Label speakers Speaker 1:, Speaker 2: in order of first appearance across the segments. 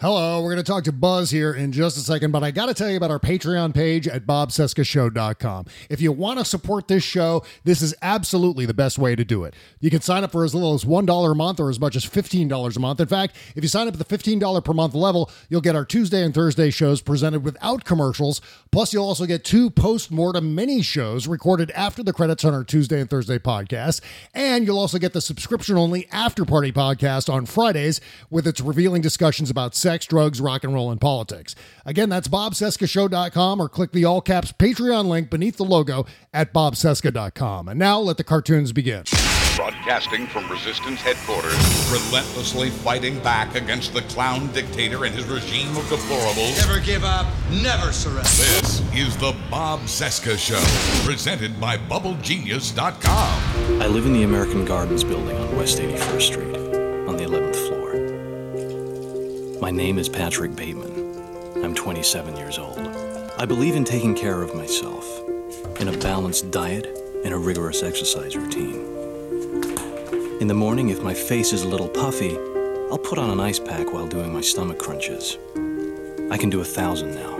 Speaker 1: Hello, we're going to talk to Buzz here in just a second, but I got to tell you about our Patreon page at bobcescashow.com. If you want to support this show, this is absolutely the best way to do it. You can sign up for as little as $1 a month or as much as $15 a month. In fact, if you sign up at the $15 per month level, you'll get our Tuesday and Thursday shows presented without commercials. Plus, you'll also get two post-mortem mini shows recorded after the credits on our Tuesday and Thursday podcast. And you'll also get the subscription-only After Party podcast on Fridays with its revealing discussions about drugs, rock and roll, and politics. Again, that's bobcescashow.com or click the all caps Patreon link beneath the logo at bobcesca.com. And now let the cartoons begin.
Speaker 2: Broadcasting from Resistance headquarters, relentlessly fighting back against the clown dictator and his regime of deplorables.
Speaker 3: Never give up, never surrender.
Speaker 2: This is the Bob Cesca Show, presented by BubbleGenius.com.
Speaker 4: I live in the American Gardens building on West 81st Street, My name is Patrick Bateman. I'm 27 years old. I believe in taking care of myself, in a balanced diet, and a rigorous exercise routine. In the morning, if my face is a little puffy, I'll put on an ice pack while doing my stomach crunches. I can do a thousand now.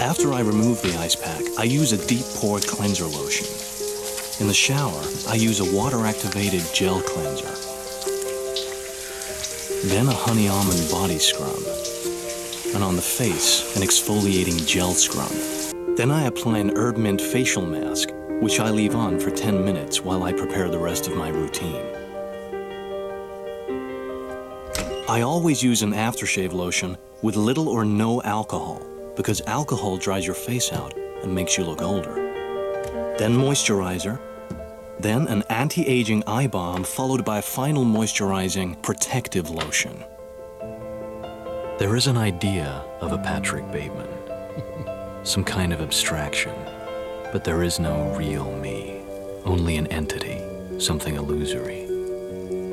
Speaker 4: After I remove the ice pack, I use a deep pore cleanser lotion. In the shower, I use a water activated gel cleanser. Then a honey almond body scrub. And on the face, an exfoliating gel scrub. Then I apply an herb mint facial mask, which I leave on for 10 minutes while I prepare the rest of my routine. I always use an aftershave lotion with little or no alcohol because alcohol dries your face out and makes you look older. Then moisturizer, then an anti aging eye balm, followed by a final moisturizing protective lotion. There is an idea of a Patrick Bateman, some kind of abstraction, but there is no real me, only an entity, something illusory.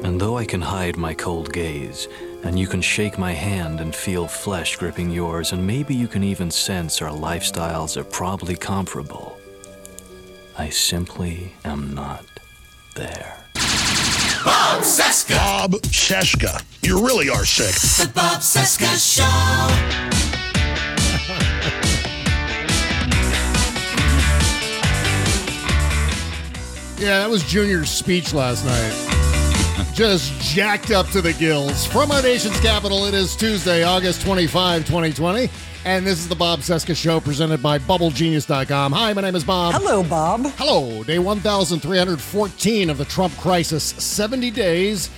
Speaker 4: And though I can hide my cold gaze, and you can shake my hand and feel flesh gripping yours, and maybe you can even sense our lifestyles are probably comparable, I simply am not there.
Speaker 5: Bob Cesca.
Speaker 6: Bob Cesca. You really are sick.
Speaker 5: The Bob Cesca Show.
Speaker 1: Yeah, that was Junior's speech last night. Just jacked up to the gills. From our nation's capital, it is Tuesday, August 25, 2020. And this is the Bob Cesca Show presented by BubbleGenius.com. Hi, my name is Bob.
Speaker 7: Hello, Bob.
Speaker 1: Hello. Day 1314 of the Trump crisis. 70 days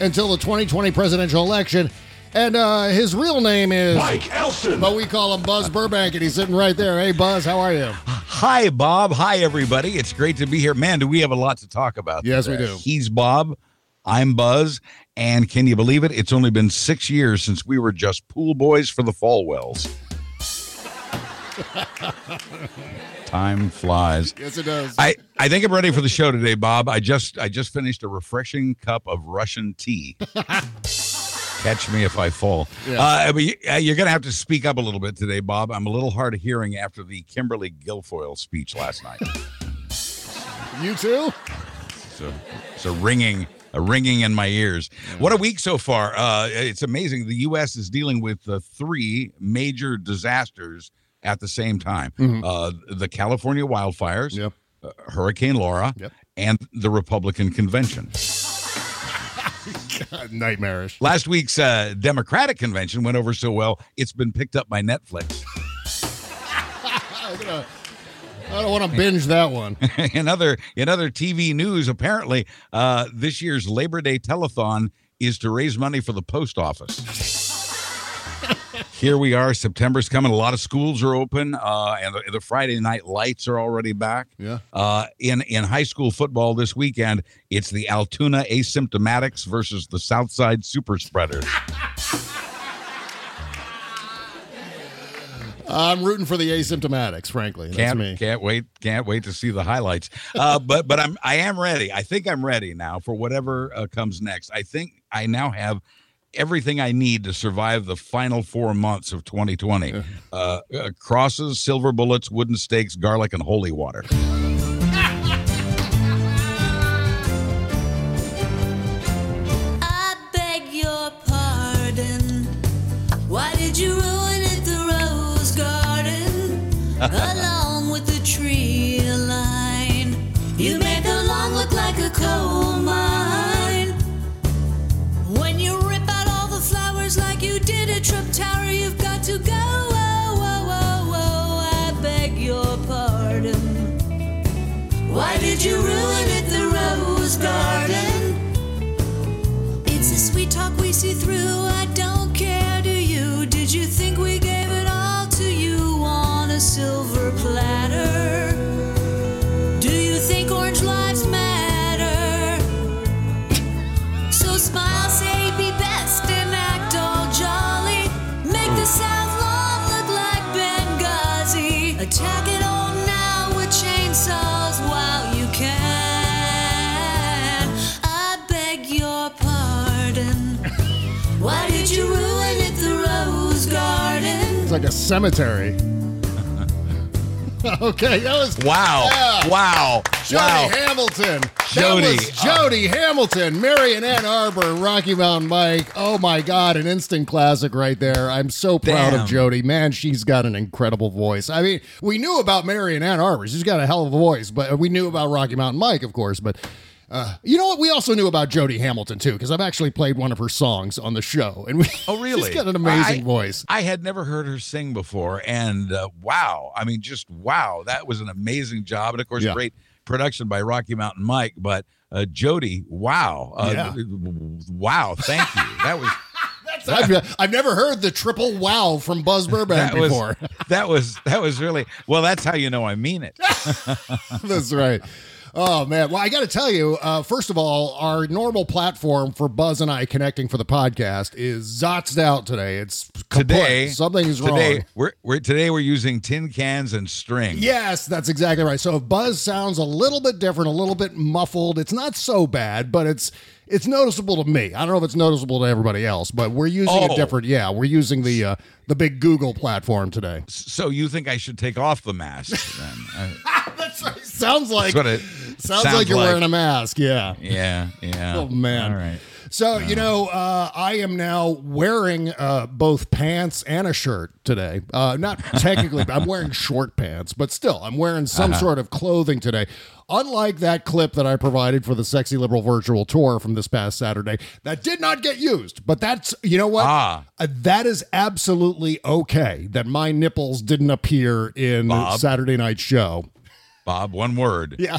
Speaker 1: until the 2020 presidential election. And uh, his real name is
Speaker 6: Mike Elson.
Speaker 1: But we call him Buzz Burbank, and he's sitting right there. Hey, Buzz, how are you?
Speaker 8: Hi, Bob. Hi, everybody. It's great to be here. Man, do we have a lot to talk about?
Speaker 1: Yes,
Speaker 8: today.
Speaker 1: we do.
Speaker 8: He's Bob. I'm Buzz. And can you believe it? It's only been six years since we were just pool boys for the Falwells. Time flies.
Speaker 1: Yes, it does.
Speaker 8: I, I think I'm ready for the show today, Bob. I just I just finished a refreshing cup of Russian tea. Catch me if I fall.
Speaker 1: Yeah.
Speaker 8: Uh, but you, uh, you're going to have to speak up a little bit today, Bob. I'm a little hard of hearing after the Kimberly Guilfoyle speech last night.
Speaker 1: You too?
Speaker 8: So it's a ringing, a ringing in my ears. What a week so far! Uh, it's amazing. The U.S. is dealing with uh, three major disasters at the same time:
Speaker 1: Mhm.
Speaker 8: uh, the California wildfires,
Speaker 1: Yep.
Speaker 8: uh, Hurricane Laura,
Speaker 1: Yep.
Speaker 8: and the Republican convention.
Speaker 1: God, nightmarish.
Speaker 8: Last week's uh, Democratic convention went over so well, it's been picked up by Netflix.
Speaker 1: Gonna- I don't want to binge that one.
Speaker 8: in other in other TV news, apparently, uh, this year's Labor Day telethon is to raise money for the post office. Here we are. September's coming. A lot of schools are open, uh, and the, the Friday night lights are already back.
Speaker 1: Yeah.
Speaker 8: Uh, in in high school football this weekend, it's the Altoona Asymptomatics versus the Southside Super Spreaders.
Speaker 1: I'm rooting for the asymptomatics, frankly. That's
Speaker 8: can't
Speaker 1: me.
Speaker 8: can't wait can't wait to see the highlights. Uh, but but I'm I am ready. I think I'm ready now for whatever uh, comes next. I think I now have everything I need to survive the final four months of 2020. Uh, uh, crosses, silver bullets, wooden stakes, garlic, and holy water.
Speaker 7: I beg your pardon. Why did you ruin it, the rose garden? Tower, you've got to go. Oh, oh, oh, oh, I beg your pardon. Why did you ruin it, the rose garden? Like
Speaker 1: a cemetery. okay, that was
Speaker 8: Wow!
Speaker 1: Yeah.
Speaker 8: Wow!
Speaker 1: Jody
Speaker 8: wow!
Speaker 1: Hamilton.
Speaker 8: Jody.
Speaker 1: That was Jody Hamilton, Marion Ann Arbor, Rocky Mountain Mike. Oh my God, an instant classic right there. I'm so proud
Speaker 8: Damn.
Speaker 1: of Jody. Man, she's got an incredible voice. I mean, we knew about Marion Ann Arbor. She's got a hell of a voice, but we knew about Rocky Mountain Mike, of course. But uh, you know what? We also knew about Jody Hamilton too, because I've actually played one of her songs on the show, and we,
Speaker 8: Oh, really?
Speaker 1: she's got an amazing
Speaker 8: I-
Speaker 1: voice.
Speaker 8: I had never heard her sing before, and uh, wow! I mean, just wow! That was an amazing job, and of course,
Speaker 1: Yeah.
Speaker 8: great production by Rocky Mountain Mike. But uh, Jody, wow! Uh,
Speaker 1: Yeah.
Speaker 8: Wow! Thank you. That was
Speaker 1: I've, I've never heard the triple wow from Buzz Burbank
Speaker 8: that was
Speaker 1: before.
Speaker 8: that was that was really well. That's how you know I mean it.
Speaker 1: That's right. Oh man! Well, I got to tell you, uh, first of all, our normal platform for Buzz and I connecting for the podcast is zotzed out today. It's kaput.
Speaker 8: Today,
Speaker 1: something's
Speaker 8: today,
Speaker 1: wrong.
Speaker 8: We're, we're today we're using tin cans and string.
Speaker 1: Yes, that's exactly right. So if Buzz sounds a little bit different, a little bit muffled, it's not so bad, but it's it's noticeable to me. I don't know if it's noticeable to everybody else, but we're using a
Speaker 8: Oh.
Speaker 1: different. Yeah, we're using the uh, the big Google platform today.
Speaker 8: So you think I should take off the mask? Then? I-.
Speaker 1: Sounds like
Speaker 8: That's what it
Speaker 1: sounds,
Speaker 8: sounds
Speaker 1: like you're
Speaker 8: like.
Speaker 1: wearing a mask. Yeah.
Speaker 8: yeah, yeah.
Speaker 1: Oh man!
Speaker 8: All right.
Speaker 1: So you know, uh, I am now wearing uh, both pants and a shirt today. Uh, not technically, I'm wearing short pants, but still, I'm wearing some
Speaker 8: Uh-huh.
Speaker 1: sort of clothing today. Unlike that clip that I provided for the Sexy Liberal virtual tour from this past Saturday, that did not get used. But that's you know what?
Speaker 8: Ah.
Speaker 1: Uh, that is absolutely okay. That my nipples didn't appear in
Speaker 8: Bob?
Speaker 1: Saturday night show.
Speaker 8: Bob, one word.
Speaker 1: Yeah.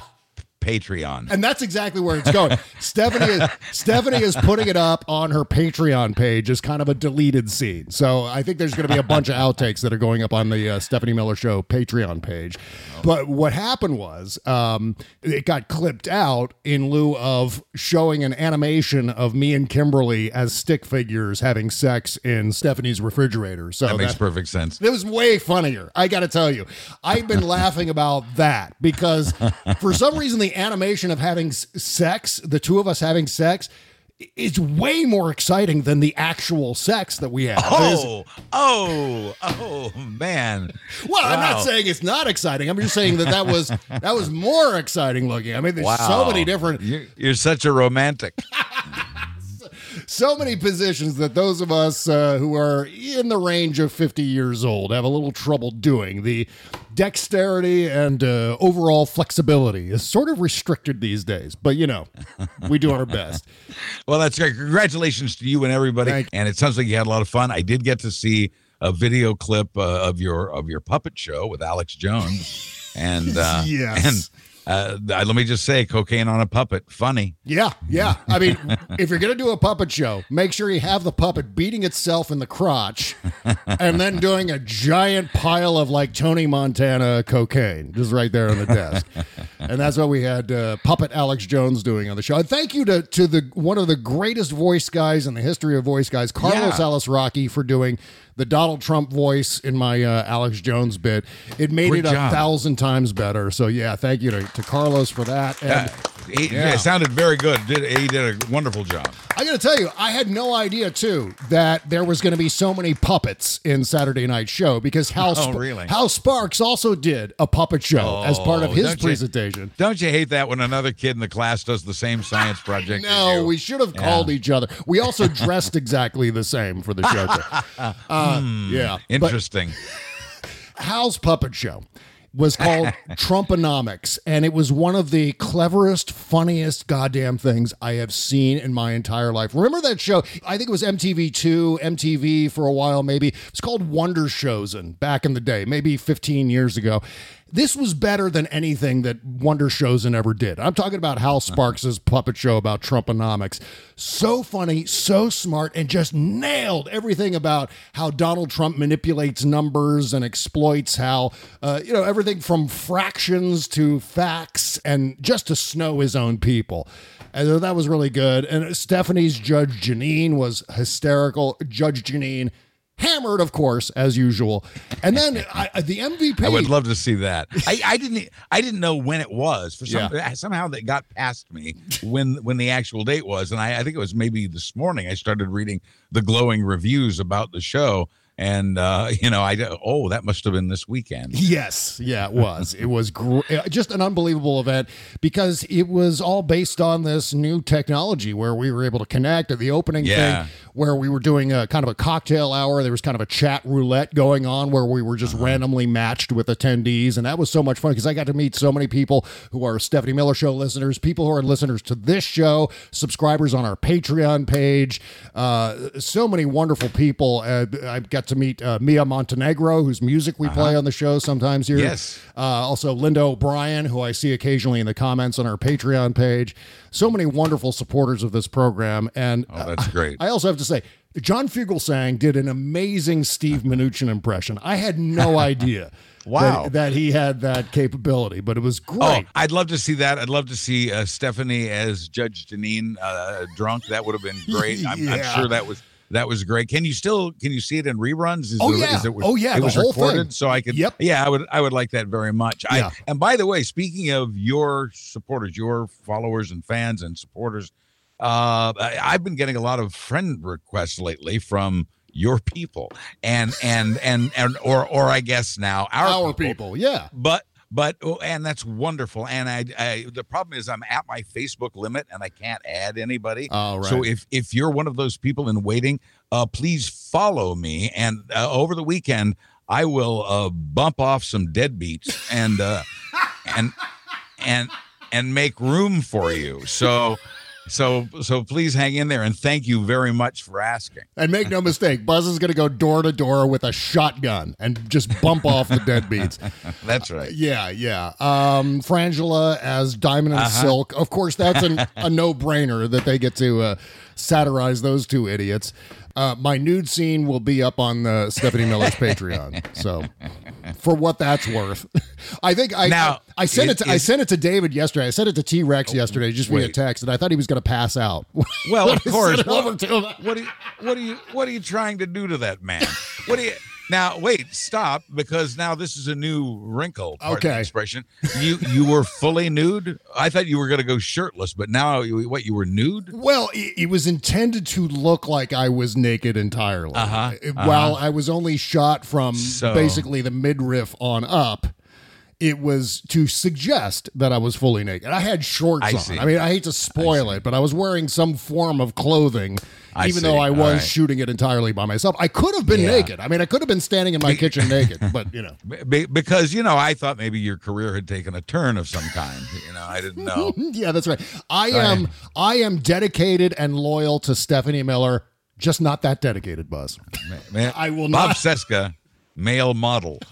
Speaker 8: Patreon.
Speaker 1: And that's exactly where it's going. Stephanie is Stephanie is putting it up on her Patreon page as kind of a deleted scene. So I think there's going to be a bunch of outtakes that are going up on the uh, Stephanie Miller Show Patreon page. But what happened was um, it got clipped out in lieu of showing an animation of me and Kimberly as stick figures having sex in Stephanie's refrigerator. So
Speaker 8: that makes
Speaker 1: that-
Speaker 8: perfect sense.
Speaker 1: it was way funnier. I got to tell you, I've been laughing about that because for some reason, the animation of having sex, the two of us having sex, is way more exciting than the actual sex that we have.
Speaker 8: Oh, oh, oh, man.
Speaker 1: Well, I'm not saying it's not exciting. I'm just saying that that was that was more exciting looking. I mean, there's so many different
Speaker 8: You're, you're such a romantic.
Speaker 1: so many positions that those of us uh, who are in the range of 50 years old have a little trouble doing. The dexterity and uh, overall flexibility is sort of restricted these days, but you know, we do our best.
Speaker 8: Well, that's great. Congratulations to you and everybody.
Speaker 1: Thank
Speaker 8: and it sounds like you had a lot of fun. I did get to see a video clip uh, of your of your puppet show with Alex Jones, and uh,
Speaker 1: Yes.
Speaker 8: and uh, let me just say, cocaine on a puppet, funny.
Speaker 1: Yeah, yeah. I mean, if you're going to do a puppet show, make sure you have the puppet beating itself in the crotch and then doing a giant pile of like Tony Montana cocaine just right there on the desk. and that's what we had uh, puppet Alex Jones doing on the show. And thank you to to the one of the greatest voice guys in the history of voice guys, Carlos
Speaker 8: Yeah.
Speaker 1: Rocky, for doing the Donald Trump voice in my uh, Alex Jones bit. It made
Speaker 8: Great
Speaker 1: it a thousand times better. So yeah, thank you to, to Carlos for that. And
Speaker 8: Uh, he,
Speaker 1: Yeah.
Speaker 8: It sounded very good. Did he did a wonderful job?
Speaker 1: I got to tell you, I had no idea too that there was going to be so many puppets in Saturday Night Show because Hal,
Speaker 8: Oh,
Speaker 1: Sp-
Speaker 8: really?
Speaker 1: Hal Sparks also did a puppet show as part of
Speaker 8: Oh,
Speaker 1: his
Speaker 8: don't you-
Speaker 1: presentation.
Speaker 8: Don't you hate that when another kid in the class does the same science project? as
Speaker 1: No,
Speaker 8: you?
Speaker 1: we should have
Speaker 8: Yeah.
Speaker 1: called each other. We also dressed exactly the same for the show. Uh, yeah, but
Speaker 8: Hmm. Interesting.
Speaker 1: Hal's puppet show was called Trumponomics, and it was one of the cleverest, funniest goddamn things I have seen in my entire life. Remember that show? I think it was MTV2, MTV for a while, maybe. It's called Wonder Showzen back in the day, maybe 15 years ago. This was better than anything that Wonder Showzen ever did. I'm talking about Hal Sparks' puppet show about Trumponomics. So funny, so smart, and just nailed everything about how Donald Trump manipulates numbers and exploits how, uh, you know, everything from fractions to facts and just to snow his own people. And so that was really good. And Stephanie's Judge Jeanine was hysterical. Judge Jeanine. Hammered, of course, as usual, and then I, the MVP.
Speaker 8: I would love to see that. I, I didn't I didn't know when it was. For some uh, somehow that got past me when when the actual date was, and I, I think it was maybe this morning. I started reading the glowing reviews about the show, and uh, you know, I oh that must have been this weekend.
Speaker 1: Yes, yeah, it was. It was gr- uh, just an unbelievable event because it was all based on this new technology where we were able to connect at the opening
Speaker 8: Yeah.
Speaker 1: thing where we were doing a kind of a cocktail hour. There was kind of a chat roulette going on where we were just randomly matched with attendees, and that was so much fun because I got to meet so many people who are Stephanie Miller Show listeners, people who are listeners to this show, subscribers on our Patreon page, uh, so many wonderful people. Uh, I got to meet uh, Mia Montenegro, whose music we play on the show sometimes here.
Speaker 8: Yes.
Speaker 1: Uh, also, Linda O'Brien, who I see occasionally in the comments on our Patreon page. So many wonderful supporters of this program. And
Speaker 8: Oh, that's great.
Speaker 1: I also have to say, John Fugelsang did an amazing Steve Mnuchin impression. I had no idea
Speaker 8: Wow.
Speaker 1: that, that he had that capability, but it was great.
Speaker 8: Oh, I'd love to see that. I'd love to see uh, Stephanie as Judge Jeanine uh, drunk. That would have been great. I'm, I'm sure that was that was great. Can you still can you see it in reruns? Is
Speaker 1: Oh,
Speaker 8: it-
Speaker 1: yeah.
Speaker 8: is it-
Speaker 1: Oh, yeah,
Speaker 8: It was recorded,
Speaker 1: thing.
Speaker 8: so I could.
Speaker 1: Yep.
Speaker 8: Yeah, I would. I would like that very much.
Speaker 1: Yeah.
Speaker 8: I, and by the way, speaking of your supporters, your followers and fans and supporters, uh, I, I've been getting a lot of friend requests lately from your people and and and and or or I guess now our,
Speaker 1: Our people, yeah.
Speaker 8: but but oh, and that's wonderful and I, I the problem is i'm at my facebook limit and i can't add anybody
Speaker 1: Oh, right.
Speaker 8: so if if you're one of those people in waiting uh please follow me and uh, over the weekend i will uh bump off some deadbeats and uh and and and make room for you so so so please hang in there and thank you very much for asking
Speaker 1: And make no mistake, Buzz is going to go door to door with a shotgun and just bump off the deadbeats.
Speaker 8: that's right
Speaker 1: Yeah, yeah. Um, Frangela as Diamond and
Speaker 8: Uh-huh.
Speaker 1: Silk. Of course, that's an, a no brainer that they get to uh, satirize those two idiots. Uh, my nude scene will be up on the Stephanie Miller's Patreon. So, for what that's worth, I think I
Speaker 8: Now,
Speaker 1: I, I sent it.
Speaker 8: it
Speaker 1: To, I sent it to David yesterday. I sent it to T Rex yesterday just via
Speaker 8: wait.
Speaker 1: text, and I thought he was going to pass out.
Speaker 8: Well, of course. what are you? What are you? What are you trying to do to that man? What are you? Now, wait, stop, because now this is a new wrinkle.
Speaker 1: Okay.
Speaker 8: expression. You you were fully nude. I thought you were going to go shirtless, but now you, what? You were nude.
Speaker 1: Well, it, it was intended to look like I was naked entirely.
Speaker 8: Uh-huh, uh-huh.
Speaker 1: While I was only shot from
Speaker 8: So-
Speaker 1: basically the midriff on up, it was to suggest that I was fully naked. I had shorts
Speaker 8: I
Speaker 1: on.
Speaker 8: see.
Speaker 1: I mean, I hate to spoil it, but I was wearing some form of clothing
Speaker 8: I
Speaker 1: even
Speaker 8: see.
Speaker 1: though I
Speaker 8: All
Speaker 1: was
Speaker 8: right.
Speaker 1: shooting it entirely by myself. I could have been
Speaker 8: Yeah.
Speaker 1: naked. I mean, I could have been standing in my kitchen naked, but you know.
Speaker 8: Be- because you know, I thought maybe your career had taken a turn of some kind. You know, I didn't know.
Speaker 1: yeah, that's right. I am I am dedicated and loyal to Stephanie Miller, just not that dedicated, Buzz.
Speaker 8: Man,
Speaker 1: I will
Speaker 8: Bob
Speaker 1: not-
Speaker 8: Cesca, male model.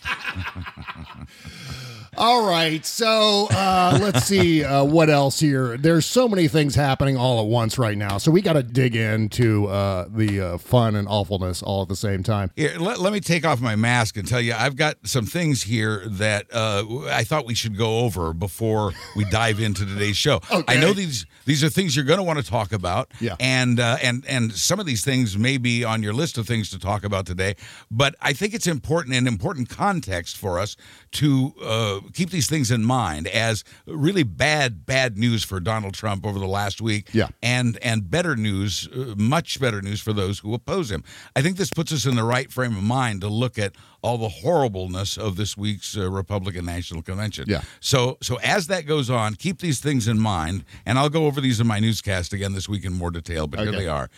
Speaker 1: All right, so uh, let's see uh, what else here. There's so many things happening all at once right now, so we got to dig into uh, the uh, fun and awfulness all at the same time.
Speaker 8: Here, let, let me take off my mask and tell you, I've got some things here that uh, I thought we should go over before we dive into today's show. I know these these are things you're going to want to talk about,
Speaker 1: Yeah.
Speaker 8: and uh, and and some of these things may be on your list of things to talk about today. But I think it's important and important context for us to uh, keep these things in mind as really bad bad news for Donald Trump over the last week,
Speaker 1: Yeah.
Speaker 8: and and better news, uh, much better news for those who oppose him. I think this puts us in the right frame of mind to look at all the horribleness of this week's uh, Republican National Convention.
Speaker 1: Yeah.
Speaker 8: So so as that goes on, keep these things in mind, and I'll go over these in my newscast again this week in more detail. But here they are.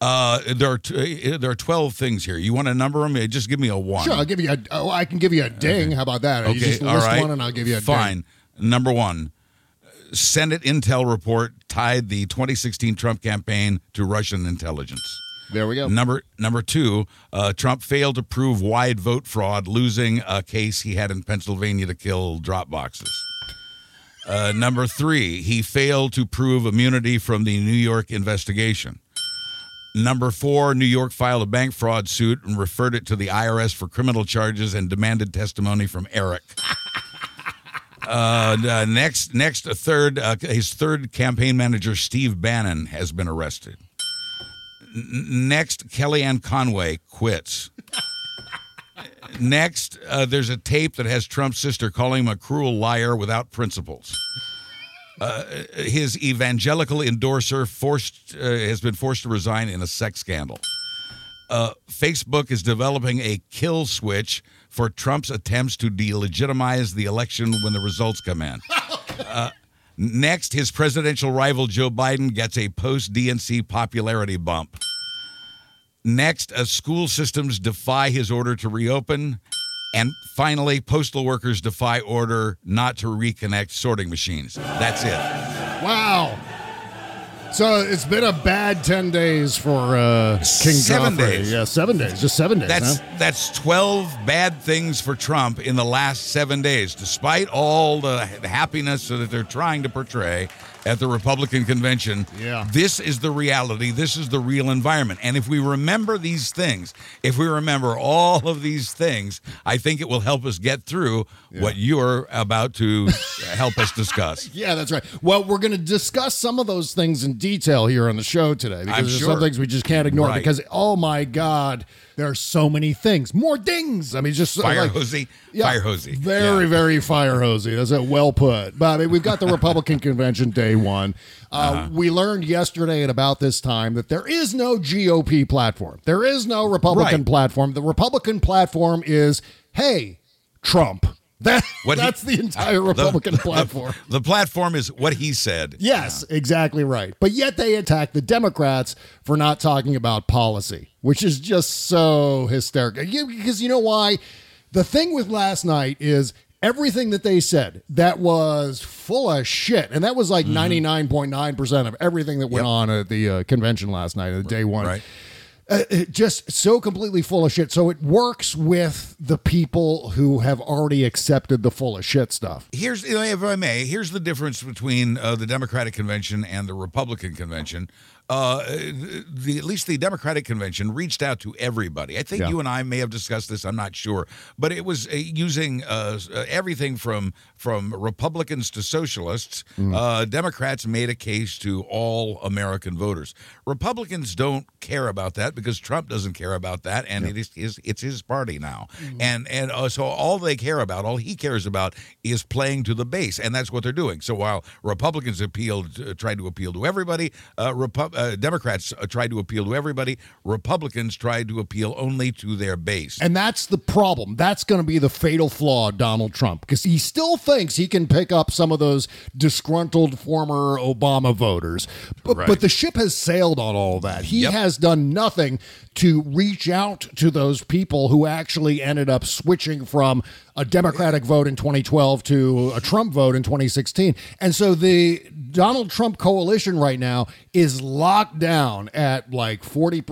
Speaker 8: Uh, there are t- uh, there are twelve things here. You want to number them? Just give me a one.
Speaker 1: Sure, I'll give you a. Oh, I can give you a ding. How about that? You just
Speaker 8: all
Speaker 1: list
Speaker 8: right.
Speaker 1: one, and I'll give you a
Speaker 8: fine.
Speaker 1: Ding.
Speaker 8: Number one, Senate intel report tied the 2016 Trump campaign to Russian intelligence.
Speaker 1: There we go.
Speaker 8: Number number two, uh, Trump failed to prove wide vote fraud, losing a case he had in Pennsylvania to kill drop boxes. Uh, number three, he failed to prove immunity from the New York investigation. Number four, New York filed a bank fraud suit and referred it to the IRS for criminal charges and demanded testimony from Eric. Uh, uh, next, next, a third, uh, his third campaign manager, Steve Bannon, has been arrested. Next, Kellyanne Conway quits. Next, uh, there's a tape that has Trump's sister calling him a cruel liar without principles. Uh, his evangelical endorser forced uh, has been forced to resign in a sex scandal. Uh, Facebook is developing a kill switch for Trump's attempts to delegitimize the election when the results come in. Next, his presidential rival Joe Biden gets a post DNC popularity bump. Next, uh, school systems defy his order to reopen. And finally, postal workers defy order not to reconnect sorting machines. That's it.
Speaker 1: Wow. So it's been a bad ten days for uh, King
Speaker 8: Seven
Speaker 1: Joffrey.
Speaker 8: days.
Speaker 1: Yeah, seven days. Just seven days.
Speaker 8: That's
Speaker 1: huh?
Speaker 8: that's 12 bad things for Trump in the last 7 days despite all the happiness that they're trying to portray at the Republican convention.
Speaker 1: Yeah.
Speaker 8: This is the reality. This is the real environment. And if we remember these things, if we remember all of these things, I think it will help us get through what you're about to help us discuss.
Speaker 1: Yeah, that's right. Well, we're going to discuss some of those things in detail here on the show today because
Speaker 8: I'm
Speaker 1: there's
Speaker 8: sure.
Speaker 1: some things we just can't ignore
Speaker 8: Right.
Speaker 1: because oh my god, there are so many things, more dings. I mean, just
Speaker 8: Fire
Speaker 1: like,
Speaker 8: hosy,
Speaker 1: Yeah,
Speaker 8: fire hosey.
Speaker 1: Very,
Speaker 8: Yeah.
Speaker 1: very fire hosey. That's it. Well put. But I mean, we've got the Republican convention day one. Uh,
Speaker 8: Uh-huh.
Speaker 1: We learned yesterday at about this time that there is no GOP platform. There is no Republican
Speaker 8: Right.
Speaker 1: platform. The Republican platform is, hey, Trump. That,
Speaker 8: What he-
Speaker 1: that's the entire
Speaker 8: The-
Speaker 1: Republican
Speaker 8: the-
Speaker 1: platform.
Speaker 8: The, platform is what he said.
Speaker 1: Yes, exactly right. But yet they attack the Democrats for not talking about policy, which is just so hysterical. You- Because you know why? The thing with last night is everything that they said that was full of shit. And that was like 99.9% of everything that went
Speaker 8: Yep.
Speaker 1: on at the uh, convention last night, at day one.
Speaker 8: Right.
Speaker 1: Uh, it just so completely full of shit. So it works with the people who have already accepted the full of shit stuff.
Speaker 8: here's if I may, here's the difference between uh, the Democratic convention and the Republican convention. Uh, the at least the Democratic convention reached out to everybody. I think
Speaker 1: Yeah.
Speaker 8: you and I may have discussed this. I'm not sure, but it was uh, using uh, uh, everything from from Republicans to socialists. Uh, Democrats made a case to all American voters. Republicans don't care about that because Trump doesn't care about that, and it is his, it's his party now. And and uh, so all they care about, all he cares about, is playing to the base, and that's what they're doing. So while Republicans appealed, uh, tried to appeal to everybody, uh, Repu- uh, Democrats uh, tried to appeal to everybody. Republicans tried to appeal only to their base.
Speaker 1: And that's the problem. That's going to be the fatal flaw of Donald Trump because he still thinks he can pick up some of those disgruntled former Obama voters. But,
Speaker 8: Right.
Speaker 1: but the ship has sailed on all that. He
Speaker 8: Yep.
Speaker 1: has done nothing to reach out to those people who actually ended up switching from a Democratic vote in 2012 to a Trump vote in 2016. And so the Donald Trump coalition right now is locked down at like 40%,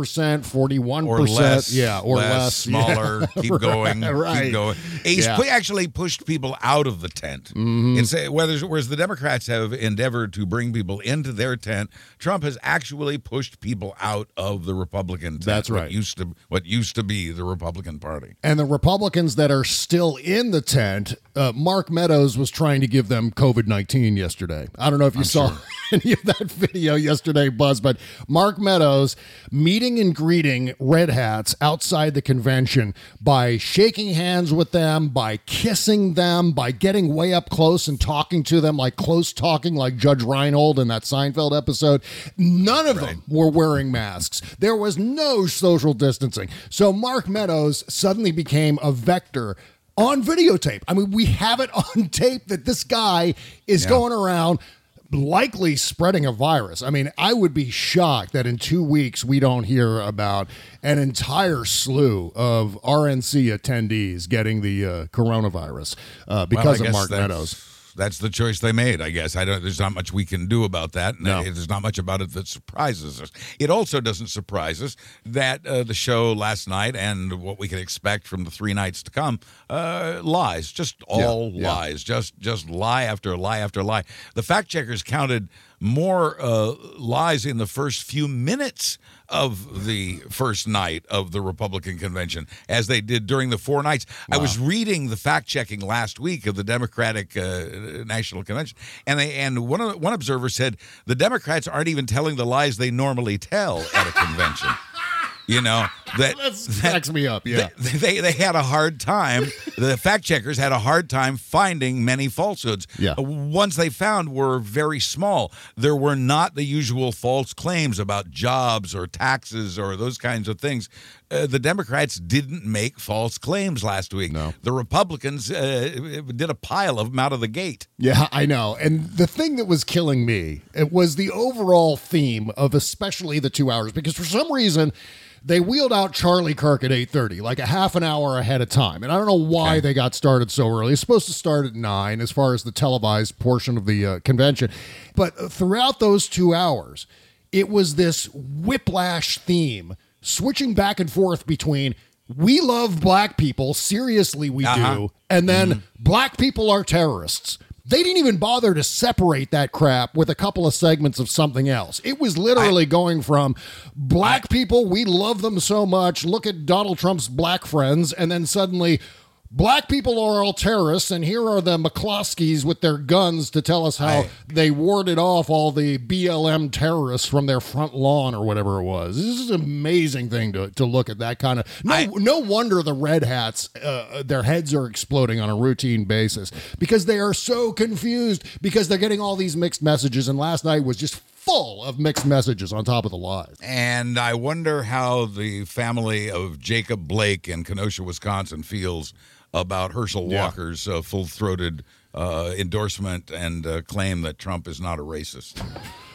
Speaker 1: 41%.
Speaker 8: or less,
Speaker 1: Yeah, or less.
Speaker 8: less, smaller.
Speaker 1: Yeah.
Speaker 8: Keep going,
Speaker 1: Right.
Speaker 8: keep going. He's
Speaker 1: Yeah. Mm-hmm.
Speaker 8: actually pushed people out of the tent. It's, uh, whereas, whereas the Democrats have endeavored to bring people into their tent, Trump has actually pushed people out of the Republican tent.
Speaker 1: That's
Speaker 8: what
Speaker 1: right.
Speaker 8: Used to what used to be the Republican Party.
Speaker 1: And the Republicans that are still in the tent, uh, Mark Meadows was trying to give them COVID 19 yesterday. I don't know if you saw any of that video yesterday, Buzz, but Mark Meadows meeting and greeting Red Hats outside the convention by shaking hands with them, by kissing them, by getting way up close and talking to them like close talking, like Judge Reinhold in that Seinfeld episode. None of them were wearing masks. There was no social distancing. So Mark Meadows suddenly became a vector on videotape. I mean, we have it on tape that this guy is
Speaker 8: Yeah.
Speaker 1: going around likely spreading a virus. I mean, I would be shocked that in 2 weeks we don't hear about an entire slew of RNC attendees getting the uh, coronavirus uh, because
Speaker 8: Well,
Speaker 1: of Mark Meadows.
Speaker 8: That's the choice they made, I guess. I don't. There's not much we can do about that. and
Speaker 1: No.
Speaker 8: There's not much about it that surprises us. It also doesn't surprise us that uh, the show last night and what we can expect from the three nights to come uh, lies, just all
Speaker 1: yeah.
Speaker 8: lies, just just lie after lie after lie. The fact checkers counted more uh, lies in the first few minutes of the first night of the Republican convention as they did during the four nights. I was reading the fact checking last week of the Democratic uh, National Convention, and they and one one observer said the Democrats aren't even telling the lies they normally tell at a convention. You know that
Speaker 1: That cracks me up. Yeah.
Speaker 8: they, they they had a hard time. The fact checkers had a hard time finding many falsehoods.
Speaker 1: Yeah.
Speaker 8: Uh, ones they found were very small. There were not the usual false claims about jobs or taxes or those kinds of things. Uh, the Democrats didn't make false claims last week.
Speaker 1: No.
Speaker 8: The Republicans uh, did a pile of them out of the gate.
Speaker 1: Yeah, I know. And the thing that was killing me, it was the overall theme of especially the 2 hours because for some reason they wheeled out Charlie Kirk at 8:30, like a half an hour ahead of time. And I don't know why
Speaker 8: Okay.
Speaker 1: they got started so early. It's supposed to start at 9 as far as the televised portion of the uh, convention. But throughout those 2 hours, it was this whiplash theme switching back and forth between we love black people, seriously we
Speaker 8: Uh-huh.
Speaker 1: do, and then black people are terrorists. They didn't even bother to separate that crap with a couple of segments of something else. It was literally going from black people, we love them so much. Look at Donald Trump's black friends. And then suddenly, black people are all terrorists. And here are the McCloskeys with their guns to tell us how
Speaker 8: I-
Speaker 1: they warded off all the BLM terrorists from their front lawn or whatever it was. This is an amazing thing to, to look at that kind of. No,
Speaker 8: I-
Speaker 1: no wonder the red hats, uh, their heads are exploding on a routine basis because they are so confused because they're getting all these mixed messages. And last night was just full of mixed messages on top of the lies.
Speaker 8: And I wonder how the family of Jacob Blake in Kenosha, Wisconsin feels about Herschel
Speaker 1: Yeah.
Speaker 8: Walker's uh, full throated uh, endorsement and uh, claim that Trump is not a racist.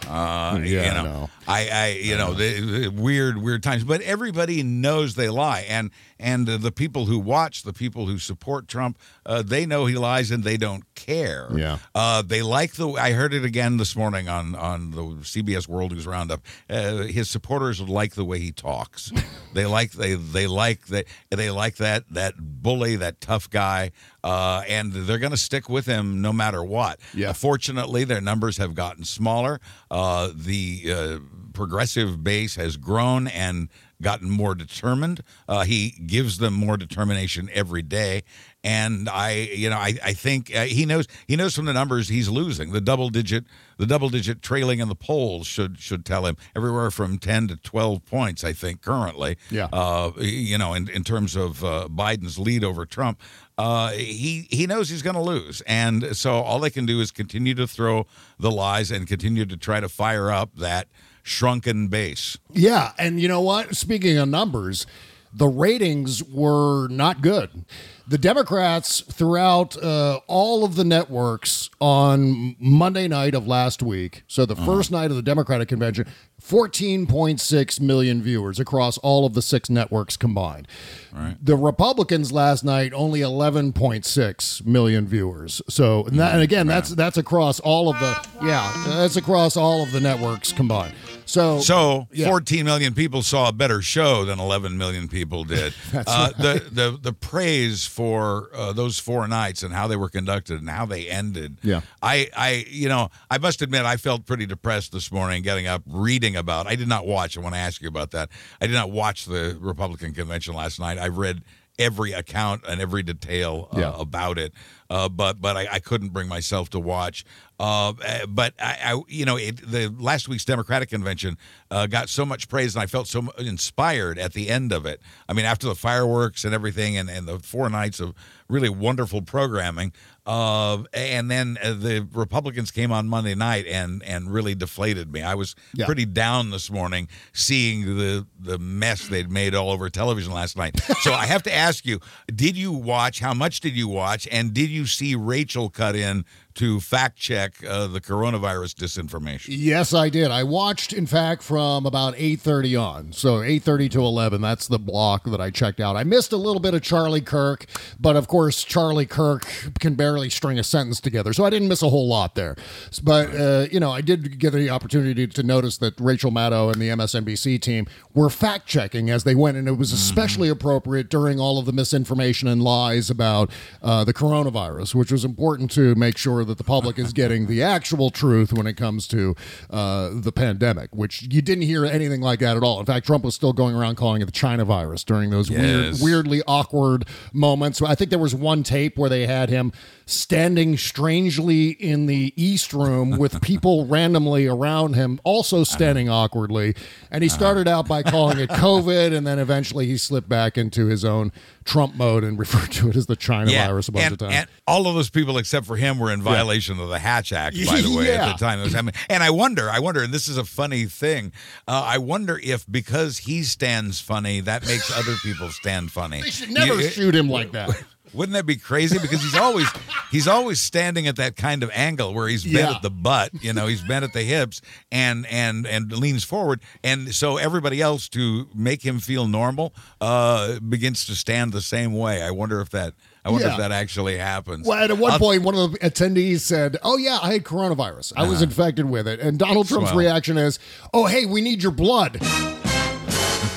Speaker 8: Uh,
Speaker 1: Yeah,
Speaker 8: you
Speaker 1: I
Speaker 8: know,
Speaker 1: know.
Speaker 8: I, I, you know, the, the weird, weird times. But everybody knows they lie, and and uh, the people who watch, the people who support Trump, uh, they know he lies, and they don't care.
Speaker 1: Yeah.
Speaker 8: Uh, they like the. I heard it again this morning on on the CBS World News Roundup. Uh, his supporters like the way he talks. they like they they like that they like that that bully, that tough guy, uh, and they're going to stick with him no matter what.
Speaker 1: Yeah.
Speaker 8: Fortunately, their numbers have gotten smaller. Uh, the uh, progressive base has grown and gotten more determined. Uh, he gives them more determination every day, and I, you know, I, I think uh, he knows he knows from the numbers he's losing. The double digit, the double digit trailing in the polls should should tell him everywhere from ten to twelve points. I think currently,
Speaker 1: Yeah.
Speaker 8: uh, you know, in, in terms of uh, Biden's lead over Trump, uh, he he knows he's going to lose, and so all they can do is continue to throw the lies and continue to try to fire up that shrunken base.
Speaker 1: Yeah, and you know what? Speaking of numbers, the ratings were not good. The Democrats throughout uh, all of the networks on Monday night of last week, so the first night of the Democratic convention, 14.6 million viewers across all of the six networks combined.
Speaker 8: Right.
Speaker 1: The Republicans last night only 11.6 million viewers. So, and, that, and again, that's that's across all of the yeah, that's across all of the networks combined. So,
Speaker 8: So
Speaker 1: yeah.
Speaker 8: 14 million people saw a better show than 11 million people did. Uh,
Speaker 1: right.
Speaker 8: the, the the praise for uh, those four nights and how they were conducted and how they ended.
Speaker 1: Yeah.
Speaker 8: I I you know I must admit I felt pretty depressed this morning getting up reading about. I did not watch. I want to ask you about that. I did not watch the Republican convention last night. I read every account and every detail uh,
Speaker 1: Yeah.
Speaker 8: about it. Uh, but but I, I couldn't bring myself to watch. Uh, eh, but I, I you know it, the last week's Democratic convention uh, got so much praise and I felt so inspired at the end of it. I mean after the fireworks and everything and, and the four nights of really wonderful programming. Uh, and then uh, the Republicans came on Monday night and and really deflated me. I was
Speaker 1: Yeah.
Speaker 8: pretty down this morning seeing the the mess they'd made all over television last night. so I have to ask you: Did you watch? How much did you watch? And did you see Rachel cut in to fact check uh, the coronavirus disinformation?
Speaker 1: Yes, I did. I watched, in fact, from about eight thirty on. So eight thirty to eleven. That's the block that I checked out. I missed a little bit of Charlie Kirk, but of course, Charlie Kirk can barely string a sentence together, so I didn't miss a whole lot there. But uh, you know, I did get the opportunity to notice that Rachel Maddow and the MSNBC team were fact checking as they went, and it was especially appropriate during all of the misinformation and lies about uh, the coronavirus, which was important to make sure that the public is getting the actual truth when it comes to uh, the pandemic, which you didn't hear anything like that at all. In fact, Trump was still going around calling it the China virus during those weird, weirdly awkward moments. I think there was one tape where they had him standing strangely in the East Room with people randomly around him, also standing awkwardly. And he started out by calling it COVID, and then eventually he slipped back into his own Trump mode and referred to it as the China virus a bunch
Speaker 8: and,
Speaker 1: of times.
Speaker 8: and all of those people except for him were in violation of the Hatch Act, by the way,
Speaker 1: Yeah.
Speaker 8: at the time it was happening. And I wonder, I wonder, and this is a funny thing. Uh, I wonder if because he stands funny, that makes other people stand funny.
Speaker 1: they should never
Speaker 8: You-
Speaker 1: shoot him like that.
Speaker 8: Wouldn't that be crazy? Because he's always he's always standing at that kind of angle where he's bent
Speaker 1: Yeah.
Speaker 8: at the butt, you know, he's bent at the hips and and and leans forward, and so everybody else to make him feel normal uh, begins to stand the same way. I wonder if that I wonder
Speaker 1: Yeah.
Speaker 8: if that actually happens.
Speaker 1: Well, and at one
Speaker 8: I'll-
Speaker 1: point, one of the attendees said, "Oh yeah, I had coronavirus. I was infected with it." And Donald Trump's
Speaker 8: Swell.
Speaker 1: reaction is, "Oh hey, we need your blood."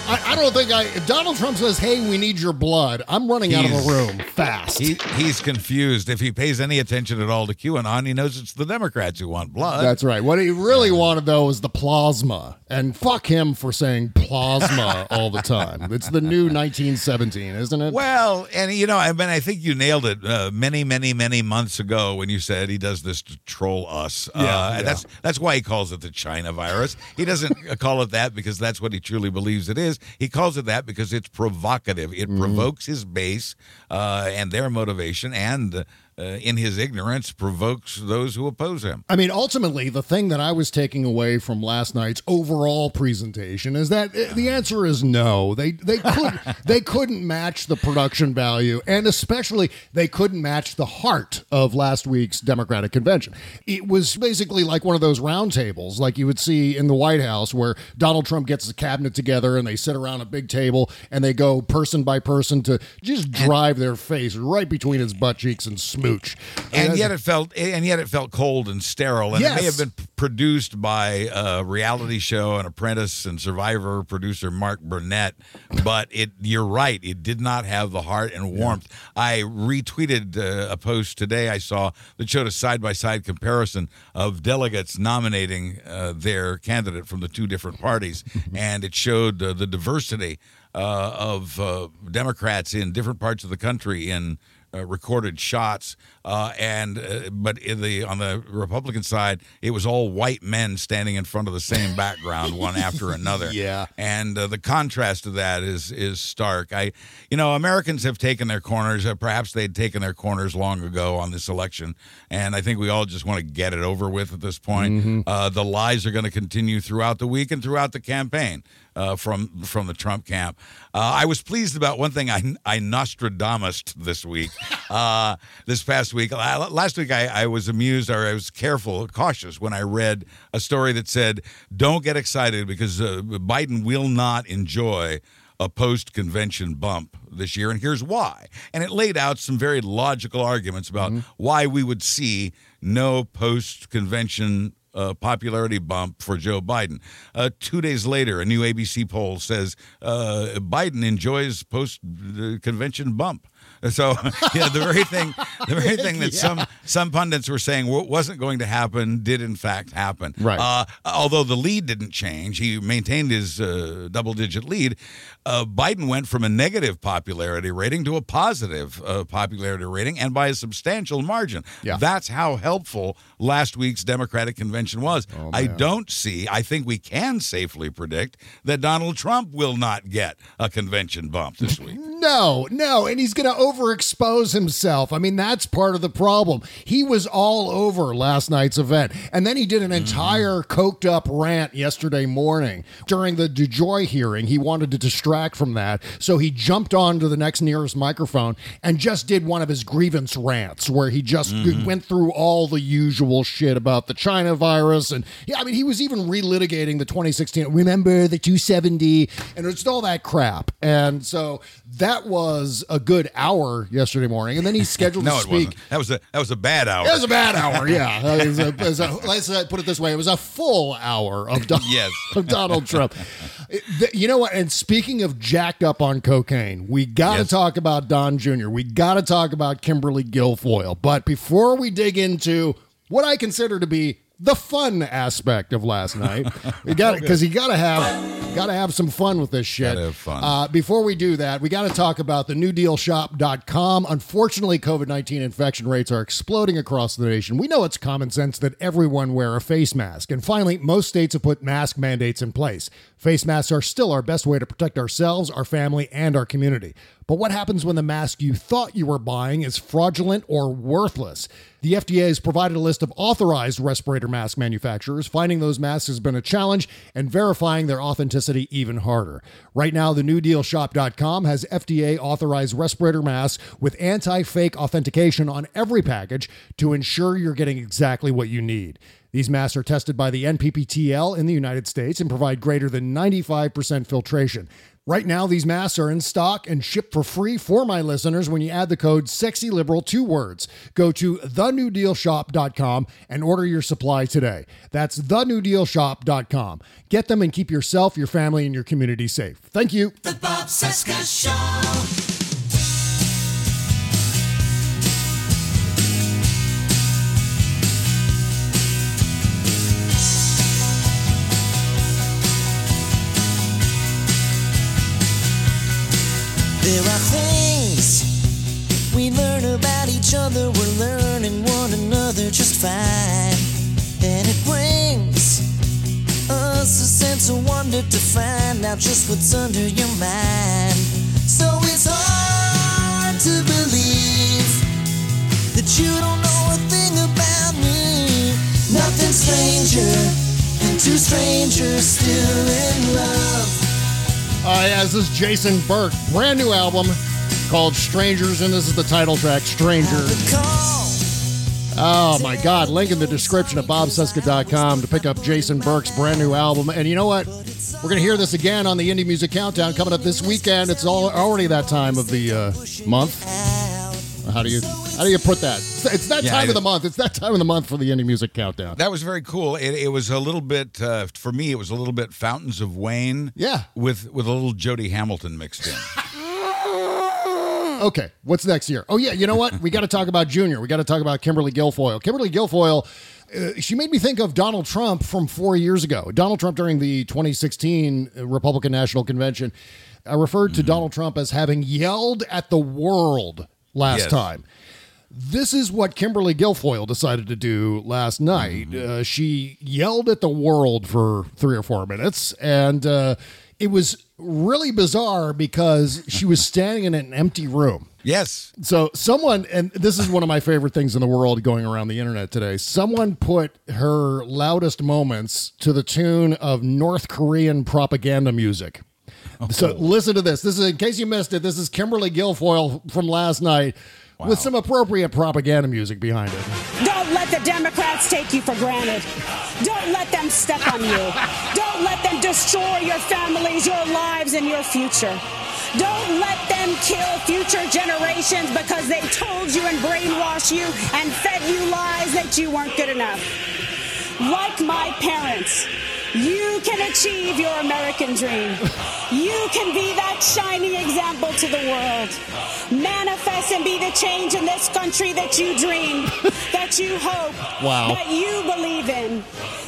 Speaker 1: I, I don't think I. If Donald Trump says, "Hey, we need your blood," I'm running out of
Speaker 8: He's-
Speaker 1: the room fast.
Speaker 8: He, he's confused. If he pays any attention at all to QAnon, he knows it's the Democrats who want blood.
Speaker 1: That's right. What he really wanted though was the plasma, and fuck him for saying plasma all the time. It's the new 1917, isn't it?
Speaker 8: Well, and you know, I mean, I think you nailed it uh, many, many, many months ago when you said he does this to troll us.
Speaker 1: Yeah,
Speaker 8: uh, and
Speaker 1: yeah.
Speaker 8: That's that's why he calls it the China virus. He doesn't uh, call it that because that's what he truly believes it is. He calls it that because it's provocative. It
Speaker 1: Mm-hmm.
Speaker 8: provokes his base uh, and their motivation, and uh, in his ignorance, provokes those who oppose him.
Speaker 1: I mean, ultimately, the thing that I was taking away from last night's overall presentation is that uh, the answer is no. They they could they couldn't match the production value, and especially they couldn't match the heart of last week's Democratic convention. It was basically like one of those roundtables, like you would see in the White House, where Donald Trump gets the cabinet together and they sit around a big table and they go person by person to just drive their face right between his butt cheeks and smooch.
Speaker 8: and yet it felt and yet it felt cold and sterile. And it may have been produced by a reality show and apprentice and survivor producer mark burnett. But it you're right. It did not have the heart and warmth. I retweeted uh, a post today. I saw that showed a side-by-side comparison of delegates nominating uh, their candidate from the two different parties. And it showed uh, the diversity uh, of uh, Democrats in different parts of the country in uh, recorded shots, uh, and uh, but in the on the Republican side, it was all white men standing in front of the same background, one after another.
Speaker 1: Yeah.
Speaker 8: and uh, the contrast to that is is stark. I, you know, Americans have taken their corners. Uh, perhaps they'd taken their corners long ago on this election, and I think we all just want to get it over with at this point. Uh, the lies are going to continue throughout the week and throughout the campaign uh, from from the Trump camp. Uh, I was pleased about one thing I I Nostradamus this week, uh, this past week. La- Last week I, I was amused or I was careful, cautious when I read a story that said, "Don't get excited because uh, Biden will not enjoy." A post convention bump this year, and here's why. And it laid out some very logical arguments about why we would see no post convention uh, popularity bump for Joe Biden. Uh, two days later, a new ABC poll says uh, Biden enjoys post convention bump. So, yeah, the very thing, the very thing that some some pundits were saying wasn't going to happen did in fact happen.
Speaker 1: Right.
Speaker 8: Uh, although the lead didn't change, he maintained his uh, double-digit lead. Uh, Biden went from a negative popularity rating to a positive uh, popularity rating, and by a substantial margin.
Speaker 1: Yeah.
Speaker 8: That's how helpful last week's Democratic convention was.
Speaker 1: Oh,
Speaker 8: I don't see. I think we can safely predict that Donald Trump will not get a convention bump this week.
Speaker 1: No, no, and he's going to overexpose himself. I mean, that's part of the problem. He was all over last night's event, and then he did an mm-hmm. entire coked up rant yesterday morning during the DeJoy hearing. He wanted to distract from that, so he jumped onto the next nearest microphone and just did one of his grievance rants where he just mm-hmm. went through all the usual shit about the China virus, and yeah, I mean, he was even relitigating the 2016. Remember the 270, and it's all that crap, and so that was a good hour yesterday morning, and then he's scheduled
Speaker 8: no,
Speaker 1: to speak.
Speaker 8: wasn't. That was a that was a bad hour.
Speaker 1: It was a bad hour, yeah. It was a, it was a- let's uh, put it this way: it was a full hour of, Don-
Speaker 8: Yes.
Speaker 1: of Donald Trump. You know what? And speaking of jacked up on cocaine, we got to
Speaker 8: Yes.
Speaker 1: talk about Don Jr. We got to talk about Kimberly Guilfoyle. But before we dig into what I consider to be the fun aspect of last night, we got it because you got to have got to have some fun with this shit.
Speaker 8: Gotta have fun.
Speaker 1: Uh, before we do that, we got to talk about the newdealshop.com. Unfortunately, COVID 19 infection rates are exploding across the nation. We know it's common sense that everyone wear a face mask. And finally, most states have put mask mandates in place. Face masks are still our best way to protect ourselves, our family, and our community. But what happens when the mask you thought you were buying is fraudulent or worthless? The FDA has provided a list of authorized respirator mask manufacturers. Finding those masks has been a challenge and verifying their authenticity even harder. Right now, the newdealshop.com has FDA authorized respirator masks with anti fake authentication on every package to ensure you're getting exactly what you need. These masks are tested by the NPPTL in the United States and provide greater than 95% filtration. Right now, these masks are in stock and shipped for free for my listeners when you add the code SEXYLIBERAL, two words. Go to thenewdealshop.com and order your supply today. That's thenewdealshop.com. Get them and keep yourself, your family, and your community safe. Thank you.
Speaker 5: The Bob Cesca Show.
Speaker 9: There are things we learn about each other. We're learning one another just fine. And it brings us a sense of wonder to find out just what's under your mind. So it's hard to believe that you don't know a thing about me. Nothing stranger than two strangers still in love.
Speaker 1: Uh, this is Jason Berk. Brand new album called Strangers, and this is the title track, Stranger. Oh my God. Link in the description at bobcesca.com to pick up Jason Berk's brand new album. And you know what? We're to hear this again on the Indie Music Countdown coming up this weekend. It's all, already that time of the uh, month. How do you how do you put that? It's, it's that
Speaker 8: Yeah,
Speaker 1: time
Speaker 8: I-
Speaker 1: of the month. It's that time of the month for the Indie Music Countdown.
Speaker 8: That was very cool. It, it was a little bit uh, for me. It was a little bit Fountains of Wayne.
Speaker 1: Yeah.
Speaker 8: with with a little Jody Hamilton mixed in.
Speaker 1: Okay, what's next here? Oh yeah, you know what? We got to talk about Junior. We got to talk about Kimberly Guilfoyle. Kimberly Guilfoyle. Uh, she made me think of Donald Trump from four years ago. Donald Trump during the 2016 Republican National Convention. I referred to Donald Trump as having yelled at the world last
Speaker 8: Yes.
Speaker 1: time. This is what Kimberly Guilfoyle decided to do last night. Uh, she yelled at the world for three or four minutes, and uh, it was really bizarre because she was standing in an empty room.
Speaker 8: Yes.
Speaker 1: So someone, and this is one of my favorite things in the world going around the internet today. Someone put her loudest moments to the tune of North Korean propaganda music. So listen to this. This is in case you missed it. This is Kimberly Guilfoyle from last night with some appropriate propaganda music behind it.
Speaker 10: Don't let the Democrats take you for granted. Don't let them step on you. Don't let them destroy your families, your lives, and your future. Don't let them kill future generations because they told you and brainwashed you and fed you lies that you weren't good enough. Like my parents, you can achieve your American dream. You can be that shining example to the world. Manifest and be the change in this country that you dream, that you hope,
Speaker 1: Wow.
Speaker 10: that you believe in.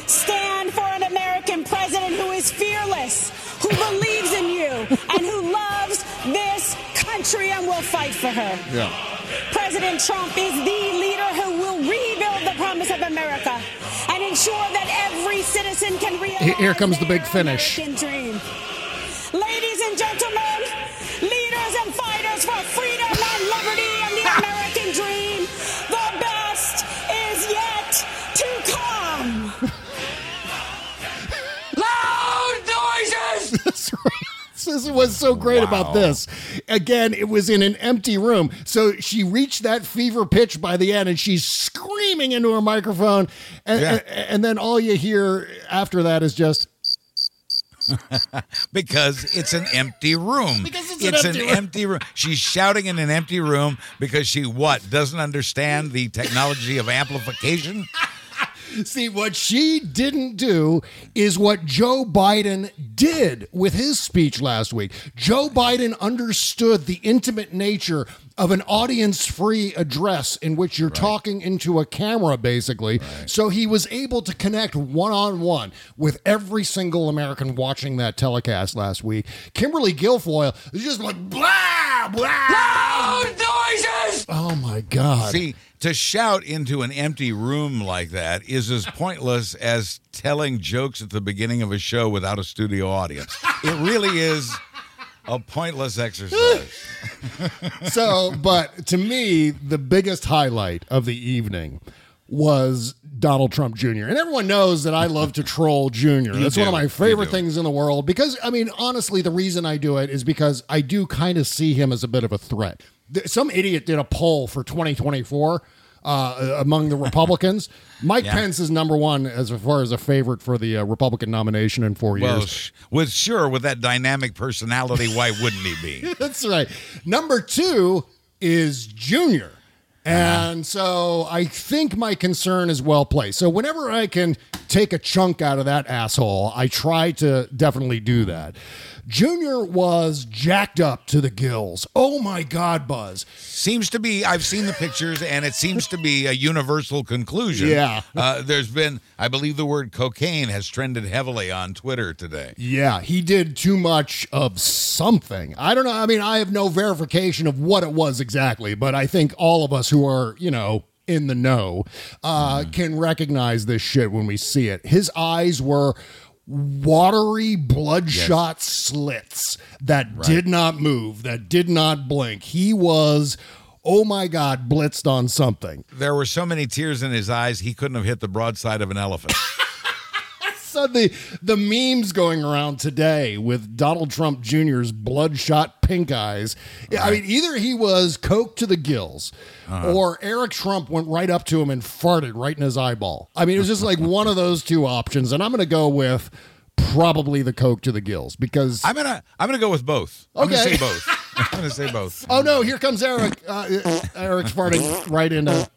Speaker 10: Stand for an American president who is fearless, who believes in you, and who loves this country and will fight for her.
Speaker 1: Yeah.
Speaker 10: President Trump is the leader who will rebuild the promise of America and ensure that every citizen can realize
Speaker 1: Here- comes the big finish.
Speaker 10: Ladies and gentlemen, leaders and fighters for freedom
Speaker 1: is what's so great about this. Again, it was in an empty room. So she reached that fever pitch by the end and she's screaming into her microphone. And,
Speaker 8: Yeah.
Speaker 1: and, and then all you hear after that is just,
Speaker 8: because it's an empty room.
Speaker 1: Because it's an empty room.
Speaker 8: empty room. She's shouting in an empty room because she what doesn't understand the technology of amplification.
Speaker 1: See, what she didn't do is what Joe Biden did with his speech last week. Joe Biden understood the intimate nature of an audience free address in which you're talking into a camera, basically. So he was able to connect one on one with every single American watching that telecast last week. Kimberly Guilfoyle is just like, blah, blah.
Speaker 8: Loud noises!
Speaker 1: Oh my God.
Speaker 8: See, to shout into an empty room like that is as pointless as telling jokes at the beginning of a show without a studio audience. It really is a pointless exercise.
Speaker 1: so, but to me, the biggest highlight of the evening was Donald Trump Jr. And everyone knows that I love to troll Jr. That's one of my favorite things in the world because, I mean, honestly, the reason I do it is because I do kind of see him as a bit of a threat. Some idiot did a poll for 2024 uh, among the Republicans. Mike
Speaker 8: Yeah.
Speaker 1: Pence is number one as far as a favorite for the uh, Republican nomination in four
Speaker 8: Well,
Speaker 1: years.
Speaker 8: sh- with sure, with that dynamic personality, why wouldn't he be?
Speaker 1: That's right. Number two is Junior. And so I think my concern is well placed. So whenever I can take a chunk out of that asshole, I try to definitely do that. Junior was jacked up to the gills. Oh my God, Buzz.
Speaker 8: Seems to be. I've seen the pictures, and it seems to be a universal conclusion.
Speaker 1: Yeah.
Speaker 8: Uh, there's been, I believe, the word cocaine has trended heavily on Twitter today.
Speaker 1: Yeah, he did too much of something. I don't know. I mean, I have no verification of what it was exactly, but I think all of us who are, you know, in the know uh, can recognize this shit when we see it. His eyes were watery, bloodshot slits that did not move, that did not blink. He was, oh my God, blitzed on something.
Speaker 8: There were so many tears in his eyes, he couldn't have hit the broadside of an elephant.
Speaker 1: So the the memes going around today with Donald Trump Jr.'s bloodshot pink eyes. Yeah, I mean, either he was coked to the gills, or Eric Trump went right up to him and farted right in his eyeball. I mean, it was just like one of those two options, and I'm going to go with probably the coke to the gills because.
Speaker 8: I'm gonna, I'm gonna go with both. I'm gonna
Speaker 1: Okay.
Speaker 8: say both. I'm gonna say both.
Speaker 1: oh no! Here comes Eric. Uh, Eric's farting right into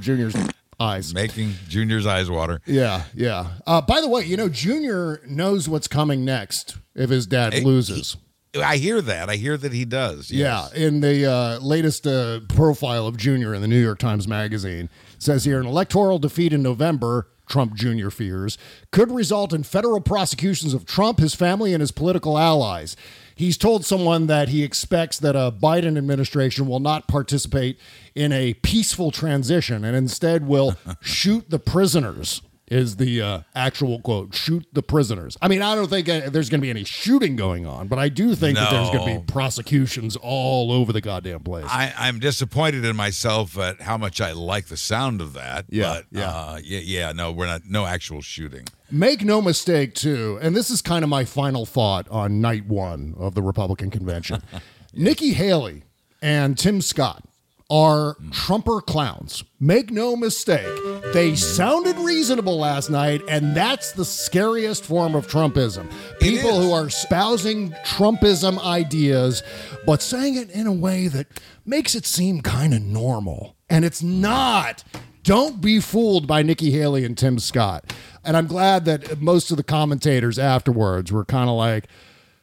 Speaker 1: Junior's eyes.
Speaker 8: Making Junior's eyes water.
Speaker 1: Yeah, yeah. Uh, by the way, you know, Junior knows what's coming next if his dad
Speaker 8: Hey,
Speaker 1: loses.
Speaker 8: I hear that. I hear that he does. yes.
Speaker 1: Yeah, in the uh, latest uh, profile of Junior in the New York Times Magazine, says here an electoral defeat in November. Trump Jr. fears could result in federal prosecutions of Trump, his family, and his political allies. He He's told someone that he expects that a Biden administration will not participate in a peaceful transition and instead will shoot the prisoners. Is the uh, actual quote, shoot the prisoners. I mean, I don't think uh, there's going to be any shooting going on, but I do think that there's going to be prosecutions all over the goddamn place.
Speaker 8: I, I'm disappointed in myself at how much I like the sound of that.
Speaker 1: Yeah,
Speaker 8: but,
Speaker 1: yeah.
Speaker 8: Uh, yeah, yeah. No, we're not. No actual shooting.
Speaker 1: Make no mistake, too, and this is kind of my final thought on night one of the Republican convention. Nikki Haley and Tim Scott are Trumper clowns. Make no mistake, they sounded reasonable last night, and that's the scariest form of Trumpism. People who are espousing Trumpism ideas, but saying it in a way that makes it seem kind of normal. And it's not. Don't be fooled by Nikki Haley and Tim Scott. And I'm glad that most of the commentators afterwards were kind of like,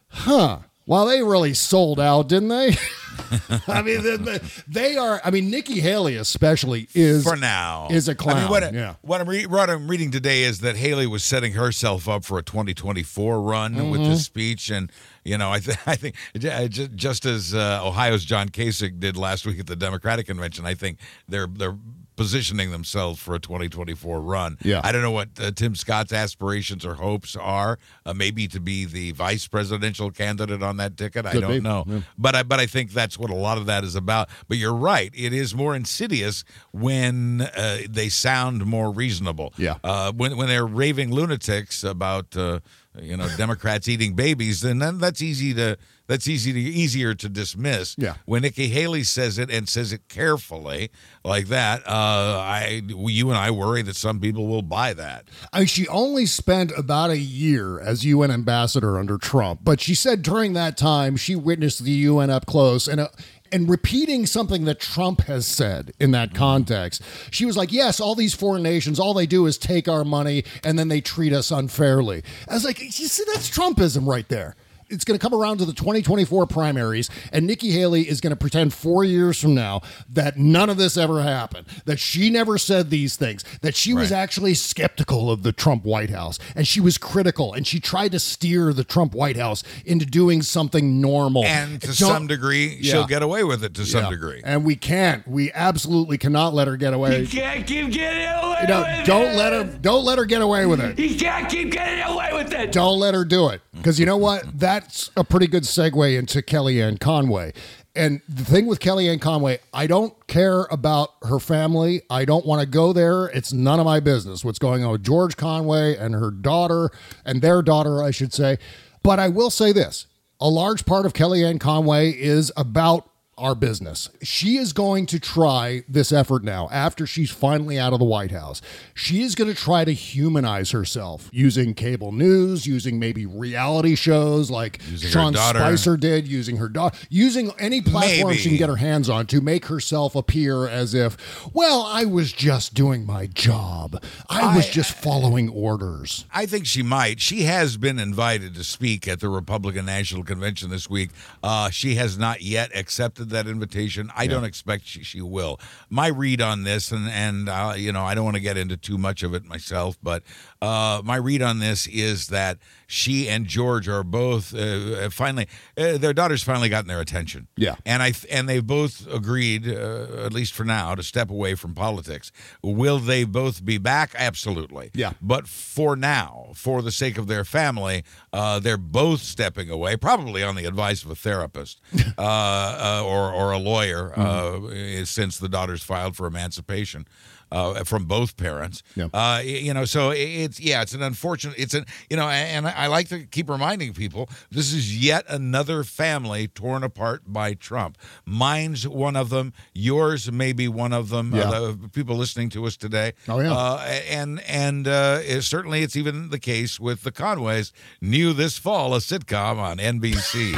Speaker 1: huh, well, they really sold out, didn't they? I mean, they- they, are, I mean, Nikki Haley especially is,
Speaker 8: for now
Speaker 1: is a clown.
Speaker 8: I mean, what,
Speaker 1: yeah.
Speaker 8: what, I'm re- what I'm reading today is that Haley was setting herself up for a 2024 run with this
Speaker 1: Mhm.
Speaker 8: speech, and you know, I, th- I think j- j- just as uh, Ohio's John Kasich did last week at the Democratic convention, I think they're they're positioning themselves for a 2024 run.
Speaker 1: Yeah.
Speaker 8: I don't know what uh, Tim Scott's aspirations or hopes are. Uh, maybe to be the vice presidential candidate on that ticket. I don't
Speaker 1: be,
Speaker 8: know,
Speaker 1: yeah.
Speaker 8: but I but I think that's what a lot of that is about. But you're right; it is more insidious when uh, they sound more reasonable.
Speaker 1: Yeah.
Speaker 8: Uh, when when they're raving lunatics about uh, you know Democrats eating babies, then that's easy to that's easy to easier to dismiss.
Speaker 1: Yeah.
Speaker 8: When Nikki Haley says it and says it carefully like that, uh, I you and I worry that some people will buy that.
Speaker 1: I mean, she only spent about a year as UN ambassador under Trump, but she said during that time she witnessed the UN up close and. Uh, and repeating something that Trump has said in that mm-hmm. context, she was like, Yes, all these foreign nations, all they do is take our money and then they treat us unfairly. I was like, You see, that's Trumpism right there. It's going to come around to the 2024 primaries, and Nikki Haley is going to pretend four years from now that none of this ever happened, that she never said these things, that she was actually skeptical of the Trump White House, and she was critical, and she tried to steer the Trump White House into doing something normal.
Speaker 8: And to
Speaker 1: Don't-
Speaker 8: some degree,
Speaker 1: Yeah.
Speaker 8: she'll get away with it to some
Speaker 1: Yeah.
Speaker 8: degree.
Speaker 1: And we can't. We absolutely cannot let her get away.
Speaker 11: can't keep getting away
Speaker 1: You know, don't
Speaker 11: it.
Speaker 1: let her. Don't let her get away with it.
Speaker 11: He can't keep getting away with it.
Speaker 1: Don't let her do it. Because you know what? That's a pretty good segue into Kellyanne Conway. And the thing with Kellyanne Conway, I don't care about her family. I don't want to go there. It's none of my business what's going on with George Conway and her daughter, and their daughter, I should say. But I will say this a large part of Kellyanne Conway is about our business. She is going to try this effort now after she's finally out of the White House. She is going to try to humanize herself using cable news, using maybe reality shows like
Speaker 8: Using
Speaker 1: Sean. Spicer did, using her daughter, using any platform she can get her hands on to make herself appear as if, well, I was just doing my job. I was just following orders.
Speaker 8: I think she might. She has been invited to speak at the Republican National Convention this week. Uh, she has not yet accepted that invitation. I don't expect she, she will. My read on this, and and uh, you know, I don't want to get into too much of it myself, but uh, my read on this is that she and George are both uh, finally uh, their daughters finally gotten their attention.
Speaker 1: Yeah.
Speaker 8: and I th- and they've both agreed, uh, at least for now, to step away from politics. Will they both be back? Absolutely.
Speaker 1: Yeah.
Speaker 8: But for now, for the sake of their family, uh, they're both stepping away, probably on the advice of a therapist uh, uh, or or a lawyer, uh, since the daughters filed for emancipation. Uh, from both parents,
Speaker 1: Yeah.
Speaker 8: uh, you know, so it's yeah, it's an unfortunate, it's an you know, and I like to keep reminding people this is yet another family torn apart by Trump. Mine's one of them, yours may be one of them.
Speaker 1: Yeah.
Speaker 8: Uh, the people listening to us today,
Speaker 1: Oh, yeah.
Speaker 8: uh, and and uh, it- certainly it's even the case with the Conways. New this fall, a sitcom on NBC.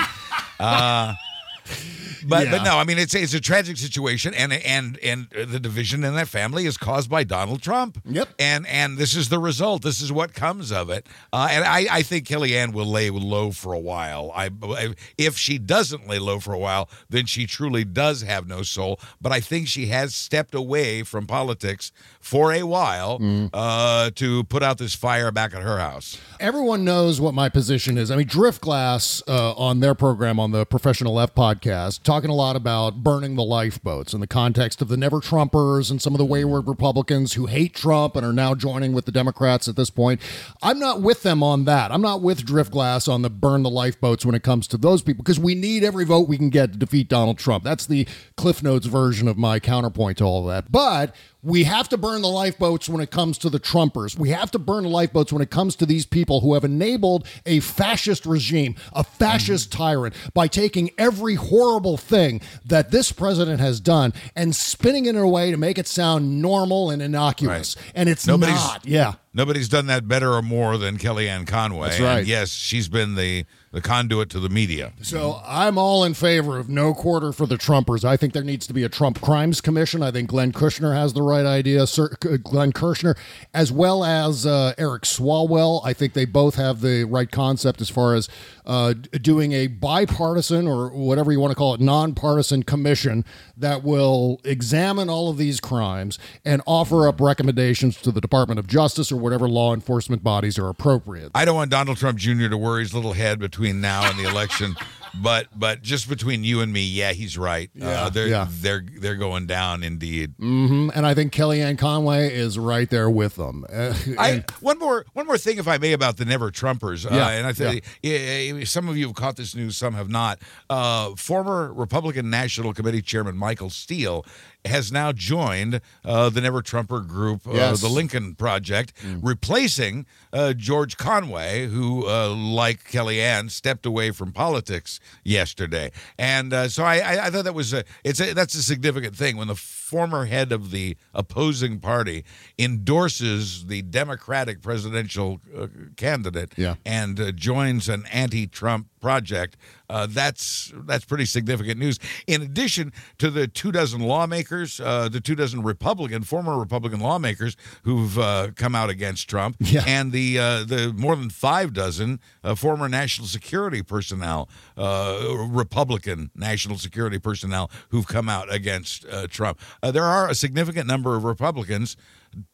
Speaker 8: But
Speaker 1: Yeah.
Speaker 8: but no, I mean it's it's a tragic situation, and and and the division in that family is caused by Donald Trump.
Speaker 1: Yep.
Speaker 8: And and this is the result. This is what comes of it. Uh, and I I think Kellyanne will lay low for a while. I if she doesn't lay low for a while, then she truly does have no soul. But I think she has stepped away from politics for a while
Speaker 1: Mm.
Speaker 8: uh, to put out this fire back at her house.
Speaker 1: Everyone knows what my position is. I mean, Driftglass uh, on their program on the Professional Left podcast, talking a lot about burning the lifeboats in the context of the Never Trumpers and some of the wayward Republicans who hate Trump and are now joining with the Democrats at this point. I'm not with them on that. I'm not with Driftglass on the burn the lifeboats when it comes to those people because we need every vote we can get to defeat Donald Trump. That's the Cliff Notes version of my counterpoint to all of that. But we have to burn the lifeboats when it comes to the Trumpers. We have to burn the lifeboats when it comes to these people who have enabled a fascist regime, a fascist mm-hmm. tyrant, by taking every horrible thing that this president has done and spinning it in a way to make it sound normal and innocuous. And it's
Speaker 8: Nobody's-
Speaker 1: not. Yeah.
Speaker 8: Nobody's done that better or more than Kellyanne Conway.
Speaker 1: That's right.
Speaker 8: And yes, she's been the the conduit to the media.
Speaker 1: So I'm all in favor of no quarter for the Trumpers. I think there needs to be a Trump Crimes Commission. I think Glenn Kushner has the right idea. Sir, uh, Glenn Kirshner, as well as uh, Eric Swalwell. I think they both have the right concept as far as uh, doing a bipartisan or whatever you want to call it, nonpartisan commission that will examine all of these crimes and offer up recommendations to the Department of Justice or whatever law enforcement bodies are appropriate.
Speaker 8: I don't want Donald Trump Jr. to worry his little head between now and the election, but but just between you and me, yeah, he's right.
Speaker 1: Yeah,
Speaker 8: uh, they're
Speaker 1: yeah.
Speaker 8: they're they're going down indeed.
Speaker 1: Mm-hmm. And I think Kellyanne Conway is right there with them. Uh,
Speaker 8: I, one more one more thing, if I may, about the Never Trumpers.
Speaker 1: Yeah,
Speaker 8: uh, and I think yeah, some of you have caught this news, some have not. Uh, former Republican National Committee Chairman Michael Steele has now joined uh, the Never Trumper group, uh,
Speaker 1: Yes.
Speaker 8: the Lincoln Project, replacing uh, George Conway, who, uh, like Kellyanne, stepped away from politics yesterday. And uh, so I, I, I thought that was a, it's a, that's a significant thing when the former head of the opposing party endorses the Democratic presidential uh, candidate
Speaker 1: Yeah.
Speaker 8: and uh, joins an anti-Trump project. Uh, that's that's pretty significant news. In addition to the two dozen lawmakers, uh, the two dozen Republican former Republican lawmakers who've uh, come out against Trump,
Speaker 1: Yeah.
Speaker 8: and the uh, the more than five dozen uh, former national security personnel, uh, Republican national security personnel who've come out against uh, Trump. Uh, there are a significant number of Republicans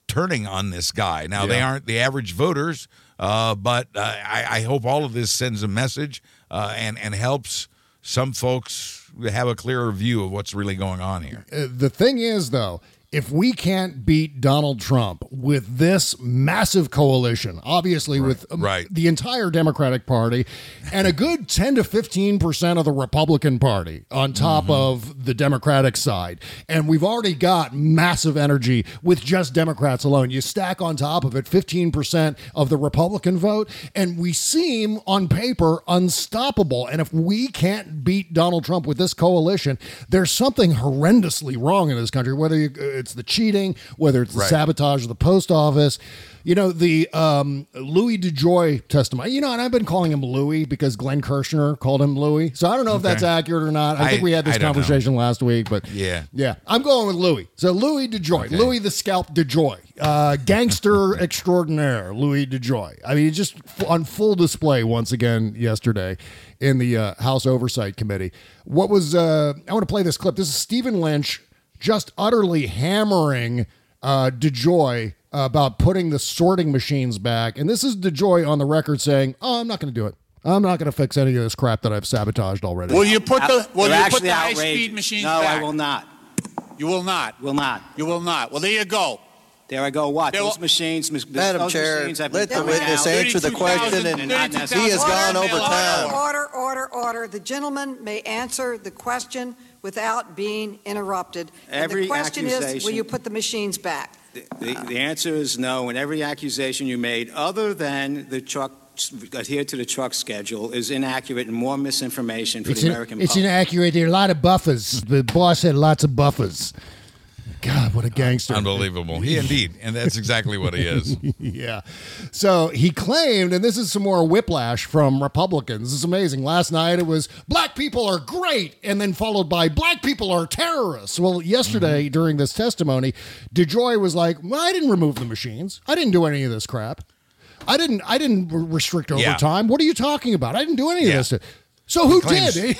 Speaker 8: turning on this guy. Now they aren't the average voters, uh, but uh, I, I hope all of this sends a message uh, and and helps some folks have a clearer view of what's really going on here.
Speaker 1: Uh, the thing is, though, if we can't beat Donald Trump with this massive coalition, obviously with um,
Speaker 8: right.
Speaker 1: the entire Democratic Party and a good 10 to 15% of the Republican Party on top
Speaker 8: Mm-hmm.
Speaker 1: of the Democratic side, and we've already got massive energy with just Democrats alone, you stack on top of it 15% of the Republican vote, and we seem on paper unstoppable. And if we can't beat Donald Trump with this coalition, there's something horrendously wrong in this country, whether you, it's the cheating, whether it's the
Speaker 8: Right.
Speaker 1: sabotage of the post office. You know, the um, Louis DeJoy testimony, you know, and I've been calling him Louis because Glenn Kirshner called him Louis. So I don't know if that's accurate or not. I, think we had this
Speaker 8: I don't know.
Speaker 1: conversation last week, but
Speaker 8: Yeah.
Speaker 1: yeah, I'm going with Louis. So Louis DeJoy, Louis the Scalp DeJoy, uh, gangster extraordinaire, Louis DeJoy. I mean, just on full display once again yesterday in the uh, House Oversight Committee. What was, uh, I want to play this clip. This is Stephen Lynch just utterly hammering uh, DeJoy about putting the sorting machines back. And this is DeJoy on the record saying, oh, I'm not going to do it. I'm not going to fix any of this crap that I've sabotaged already.
Speaker 6: Will you put the will
Speaker 3: They're
Speaker 6: you put the high
Speaker 3: outrageous.
Speaker 6: speed machines back?
Speaker 3: No,
Speaker 6: back?
Speaker 3: I will not.
Speaker 6: You will not.
Speaker 3: Will not.
Speaker 6: You will not. Well, there you go.
Speaker 3: There I go. What?
Speaker 6: There
Speaker 3: Those
Speaker 6: will-
Speaker 3: machines, mis-
Speaker 12: Madam
Speaker 3: those
Speaker 12: Chair,
Speaker 3: machines have been
Speaker 12: let the
Speaker 3: coming
Speaker 12: witness
Speaker 3: out.
Speaker 12: answer the question, and
Speaker 3: and not
Speaker 12: he
Speaker 3: necessarily-
Speaker 12: has gone over time.
Speaker 13: Order, order, order. The gentleman may answer the question without being interrupted. And
Speaker 3: Every
Speaker 13: the question is, will
Speaker 3: accusation-
Speaker 13: you put the machines back?
Speaker 3: The, the answer is no, and every accusation you made, other than the truck adhere to the truck schedule, is inaccurate and more misinformation for
Speaker 1: It's,
Speaker 3: the
Speaker 1: in-
Speaker 3: American
Speaker 1: it's
Speaker 3: public.
Speaker 1: inaccurate. There are a lot of buffers. The boss had lots of buffers. God, what a gangster.
Speaker 8: Unbelievable. He indeed, and that's exactly what he is.
Speaker 1: yeah. So he claimed, and this is some more whiplash from Republicans. This is amazing. Last night it was black people are great, and then followed by black people are terrorists. Well, yesterday
Speaker 8: Mm-hmm.
Speaker 1: during this testimony, DeJoy was like, well, I didn't remove the machines. I didn't do any of this crap. I didn't. I didn't re- restrict
Speaker 8: Yeah.
Speaker 1: overtime. What are you talking about? I didn't do any
Speaker 8: Yeah.
Speaker 1: of this. So who
Speaker 8: claims-
Speaker 1: did?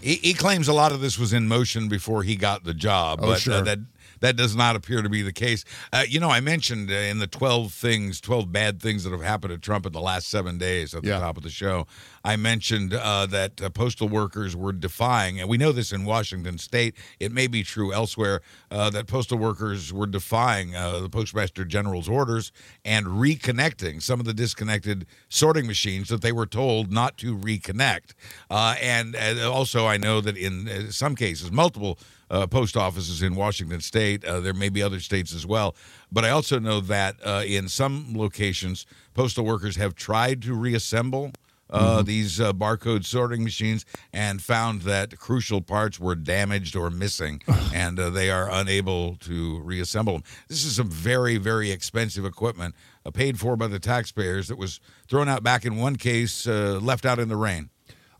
Speaker 8: he, he claims a lot of this was in motion before he got the job,
Speaker 1: Oh,
Speaker 8: but uh, that that does not appear to be the case. Uh, you know, I mentioned uh, in the twelve things, twelve bad things that have happened to Trump in the last seven days at the
Speaker 1: Yeah.
Speaker 8: top of the show. I mentioned uh, that uh, postal workers were defying, and we know this in Washington State. It may be true elsewhere uh, that postal workers were defying uh, the Postmaster General's orders and reconnecting some of the disconnected sorting machines that they were told not to reconnect. Uh, and uh, also, I know that in uh, some cases, multiple uh, post offices in Washington State. Uh, there may be other states as well. But I also know that uh, in some locations, postal workers have tried to reassemble. Uh, These uh, barcode sorting machines and found that crucial parts were damaged or missing, and uh, they are unable to reassemble them. This is some very, very expensive equipment uh, paid for by the taxpayers that was thrown out back in one case, uh, left out in the rain.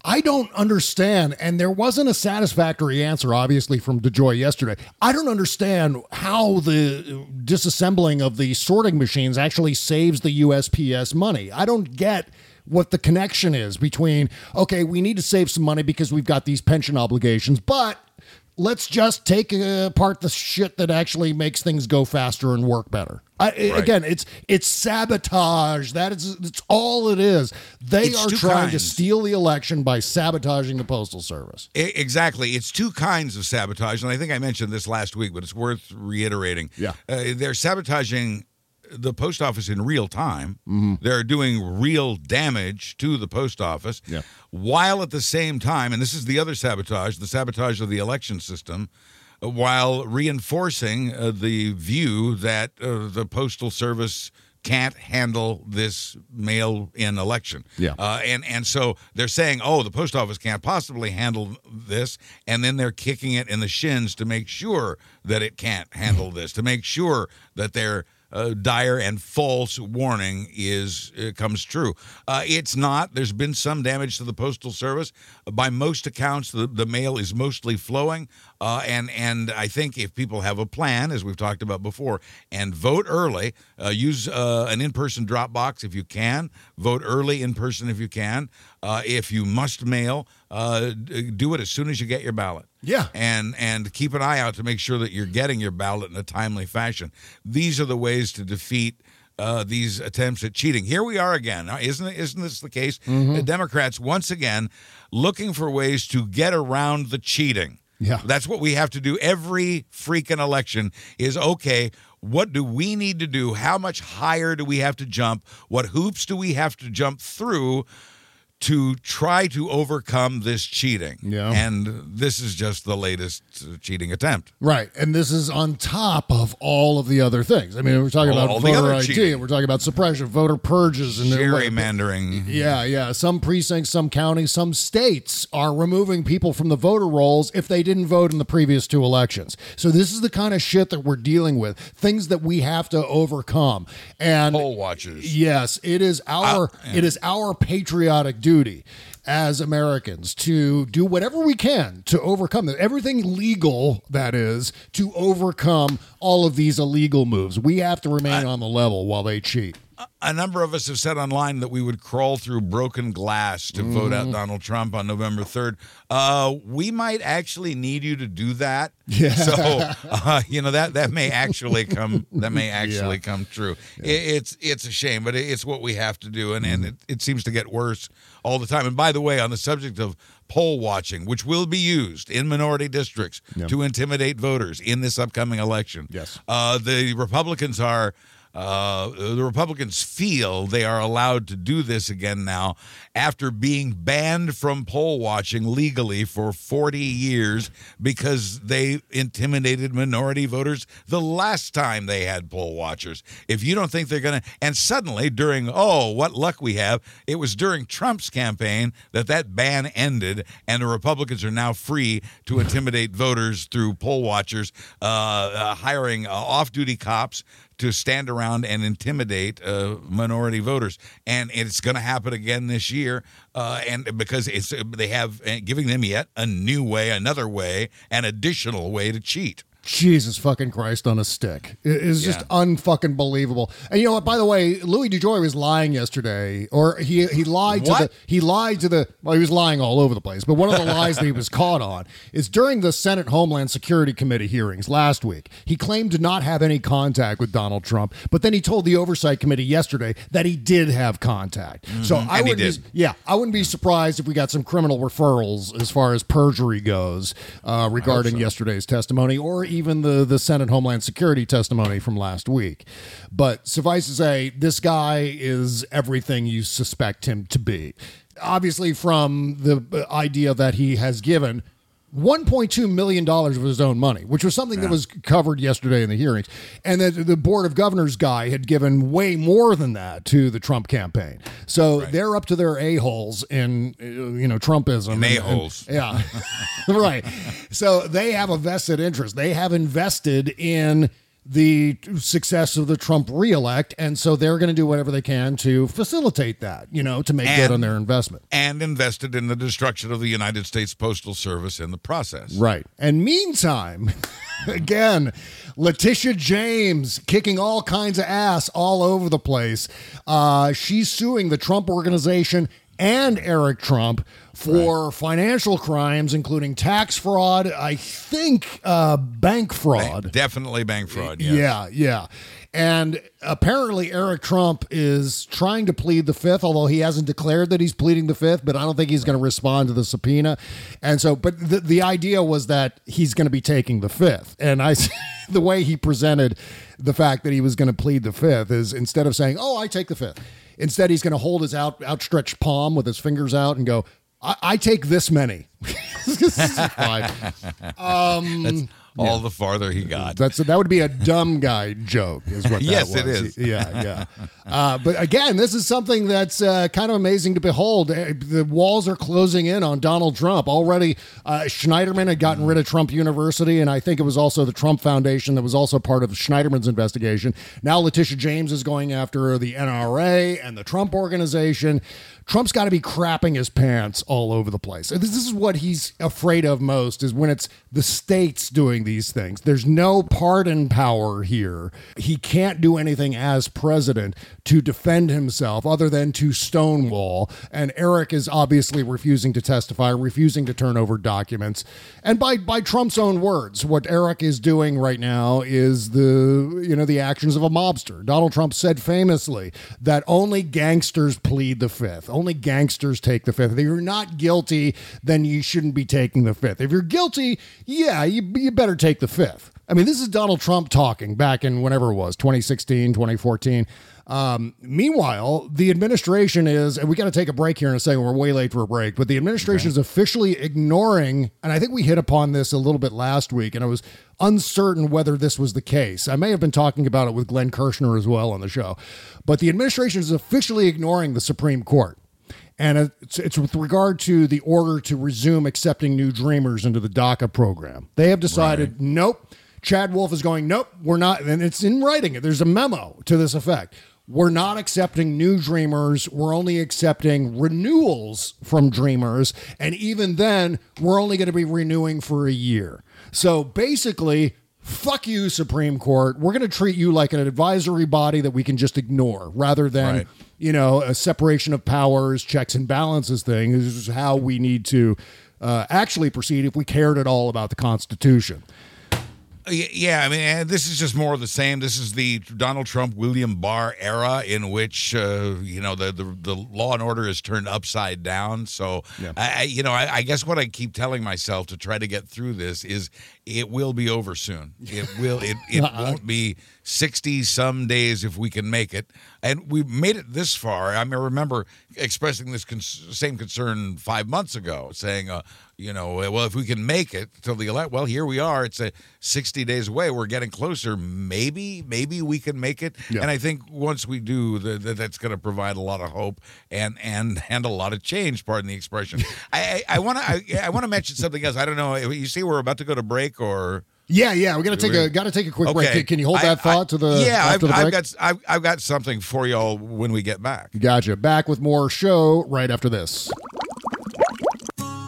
Speaker 1: I don't understand, and there wasn't a satisfactory answer, obviously, from DeJoy yesterday. I don't understand how the disassembling of the sorting machines actually saves the USPS money. I don't get what the connection is between, okay, we need to save some money because we've got these pension obligations, but let's just take apart the shit that actually makes things go faster and work better. I, Again, it's it's sabotage. That is it's all it is. They
Speaker 8: It's
Speaker 1: are trying to steal the election by sabotaging the postal service.
Speaker 8: Exactly. It's two kinds of sabotage, and I think I mentioned this last week, but it's worth reiterating.
Speaker 1: Yeah.
Speaker 8: Uh, they're sabotaging the post office in real time. They're doing real damage to the post office,
Speaker 1: Yeah.
Speaker 8: while at the same time, and this is the other sabotage, the sabotage of the election system. uh, While reinforcing uh, the view that uh, the postal service can't handle this mail-in election,
Speaker 1: Yeah.
Speaker 8: uh, and and so they're saying, oh, the post office can't possibly handle this, and then they're kicking it in the shins to make sure that it can't handle this, to make sure that their uh, dire and false warning is uh, comes true. Uh, it's not. There's been some damage to the postal service. By most accounts, the, the mail is mostly flowing, uh, and and I think if people have a plan, as we've talked about before, and vote early, uh, use an in-person drop box if you can. Vote early in person if you can. If you must mail, uh, do it as soon as you get your ballot.
Speaker 1: Yeah.
Speaker 8: And and keep an eye out to make sure that you're getting your ballot in a timely fashion. These are the ways to defeat uh, these attempts at cheating. Here we are again, isn't it? Isn't this the case?
Speaker 1: Mm-hmm.
Speaker 8: The Democrats once again looking for ways to get around the cheating.
Speaker 1: Yeah.
Speaker 8: That's what we have to do every freaking election. Is okay. What do we need to do? How much higher do we have to jump? What hoops do we have to jump through? To try to overcome this cheating.
Speaker 1: Yeah.
Speaker 8: And this is just the latest uh, cheating attempt.
Speaker 1: Right. And this is on top of all of the other things. I mean, we're talking
Speaker 8: All
Speaker 1: about
Speaker 8: the
Speaker 1: voter ID,
Speaker 8: cheating.
Speaker 1: we're talking about suppression, voter purges, and
Speaker 8: Gerrymandering.
Speaker 1: Yeah, yeah. Some precincts, some counties, some states are removing people from the voter rolls if they didn't vote in the previous two elections. So this is the kind of shit that we're dealing with, things that we have to overcome. And
Speaker 8: Poll watchers.
Speaker 1: Yes, it is our
Speaker 8: Uh, yeah.
Speaker 1: it is our patriotic duty as Americans to do whatever we can to overcome that. Everything legal that is to overcome all of these illegal moves. We have to remain on the level while they cheat.
Speaker 8: A number of us have said online that we would crawl through broken glass to vote
Speaker 1: Mm-hmm.
Speaker 8: out Donald Trump on November 3rd. Uh, we might actually need you to do that.
Speaker 1: Yeah.
Speaker 8: So, uh, you know, that, that may actually come, that may actually
Speaker 1: Yeah.
Speaker 8: come true. I- it's, it's a shame, but it- it's what we have to do. And, and it, it seems to get worse all the time. And by the way, on the subject of poll watching, which will be used in minority districts
Speaker 1: Yeah.
Speaker 8: to intimidate voters in this upcoming election.
Speaker 1: Yes.
Speaker 8: Uh, the Republicans are uh, the Republicans feel they are allowed to do this again now after being banned from poll watching legally for 40 years because they intimidated minority voters the last time they had poll watchers. If you don't think they're going to, and suddenly during, oh, what luck we have, it was during Trump's campaign that that ban ended, and the Republicans are now free to intimidate voters through poll watchers, uh, uh, hiring uh, off duty cops to stand around and intimidate uh, minority voters, and it's going to happen again this year. Uh, and because it's they have uh, giving them yet a new way, another way, an additional way to cheat.
Speaker 1: Jesus fucking Christ on a stick. It is just unfucking believable. And you know what? By the way, Louis DeJoy was lying yesterday, or he he lied to the he lied to the well, he was lying all over the place. But one of the lies that he was caught on is during the Senate Homeland Security Committee hearings last week. He claimed to not have any contact with Donald Trump, but then he told the Oversight Committee yesterday that he did have contact. So
Speaker 8: Mhm.
Speaker 1: I would yeah, I wouldn't be surprised if we got some criminal referrals as far as perjury goes uh, regarding yesterday's testimony, or even the the Senate Homeland Security testimony from last week. But suffice to say, this guy is everything you suspect him to be. Obviously, from the idea that he has given. $1.2 million of his own money, which was something that was covered yesterday in the hearings. And that the Board of Governors guy had given way more than that to the Trump campaign. So they're up to their a-holes in, uh, you know, Trumpism. and- and-
Speaker 8: A-holes.
Speaker 1: Yeah. right. So they have a vested interest. They have invested in the success of the Trump reelect. And so they're going to do whatever they can to facilitate that, you know, to make good on their investment.
Speaker 8: And invested in the destruction of the United States Postal Service in the process.
Speaker 1: Right. And meantime, again, Letitia James kicking all kinds of ass all over the place. Uh, she's suing the Trump organization and Eric Trump for financial crimes, including tax fraud, I think uh, bank fraud.
Speaker 8: Definitely bank fraud. Yes.
Speaker 1: Yeah, yeah. And apparently, Eric Trump is trying to plead the fifth, although he hasn't declared that he's pleading the fifth, but I don't think he's going to respond to the subpoena. And so, but the, the idea was that he's going to be taking the fifth. And I, the way he presented the fact that he was going to plead the fifth is instead of saying, oh, I take the fifth, instead he's going to hold his out, outstretched palm with his fingers out and go, I, I take this many. This is fine. Um,
Speaker 8: All the farther he got.
Speaker 1: That's that would be a dumb guy joke, is what that
Speaker 8: Yes, it is.
Speaker 1: Yeah, yeah. Uh, but again, this is something that's uh, kind of amazing to behold. Uh, The walls are closing in on Donald Trump already. Uh, Schneiderman had gotten rid of Trump University, and I think it was also the Trump Foundation that was also part of Schneiderman's investigation. Now Letitia James is going after the NRA and the Trump Organization. Trump's got to be crapping his pants all over the place. This is what he's afraid of most is when it's the states doing these things. There's no pardon power here. He can't do anything as president to defend himself other than to stonewall. And Eric is obviously refusing to testify, refusing to turn over documents. And by by Trump's own words, what Eric is doing right now is the you know the actions of a mobster. Donald Trump said famously that only gangsters plead the fifth. Only gangsters take the fifth. If you're not guilty, then you shouldn't be taking the fifth. If you're guilty, yeah, you, you better take the fifth. I mean, this is Donald Trump talking back in whenever it was, 2016, 2014. Um, meanwhile, the administration is, and we got to take a break here in a second. We're way late for a break, but the administration is officially ignoring, and I think we hit upon this a little bit last week, and I was uncertain whether this was the case. I may have been talking about it with Glenn Kirshner as well on the show, but the administration is officially ignoring the Supreme Court. And it's, it's with regard to the order to resume accepting new dreamers into the DACA program. They have decided, nope. Chad Wolf is going, nope, we're not. And it's in writing. There's a memo to this effect. We're not accepting new dreamers. We're only accepting renewals from dreamers. And even then, we're only going to be renewing for a year. So basically, fuck you, Supreme Court. We're going to treat you like an advisory body that we can just ignore rather than,
Speaker 8: Right.
Speaker 1: you know, a separation of powers, checks and balances thing. This is how we need to uh, actually proceed if we cared at all about the Constitution.
Speaker 8: Yeah, I mean, eh, this is just more of the same. This is the Donald Trump, William Barr era in which uh, you know the, the the law and order is turned upside down. So, I, I you know, I, I guess what I keep telling myself to try to get through this is it will be over soon. It will. It it won't be 60 some days if we can make it. And we made it this far. I mean, I remember expressing this con- same concern five months ago, saying, uh, you know, well, if we can make it till the elect, well, here we are. It's a 60 days away. We're getting closer. Maybe, maybe we can make it.
Speaker 1: Yeah.
Speaker 8: And I think once we do, the, the, that's going to provide a lot of hope and and and a lot of change. Pardon the expression. I I want to I, I want to mention something else. I don't know. Eh, you see, we're about to go to break, or
Speaker 1: Yeah, yeah. We got to take a got to take a quick break. Can- Can you hold
Speaker 8: I-
Speaker 1: that thought to the
Speaker 8: yeah? I've,
Speaker 1: the break?
Speaker 8: I've got I've, I've got something for y'all when we get back.
Speaker 1: Gotcha. Back with more show right after this.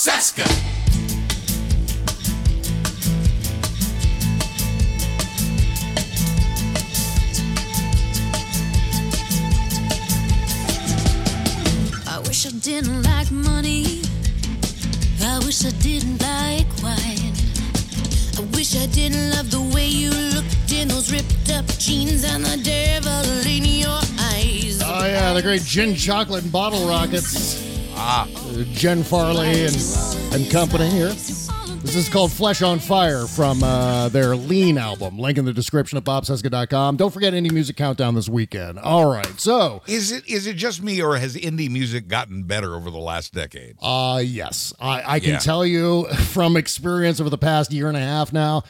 Speaker 5: Bob Cesca.
Speaker 7: I wish I didn't like money. I wish I didn't like wine. I wish I didn't love the way you looked in those ripped up jeans and the devil in your eyes.
Speaker 1: Oh yeah, the great gin chocolate and bottle rockets.
Speaker 8: Ah,
Speaker 1: Jen Farley and and company here. This is called Flesh on Fire from uh, their Lean album. Link in the description at bobcesca.com. Don't forget Indie Music Countdown this weekend. All right, so
Speaker 8: Is it is it just me, or has indie music gotten better over the last decade?
Speaker 1: uh, yes, I, I can
Speaker 8: Yeah.
Speaker 1: tell you from experience over the past year and a half now.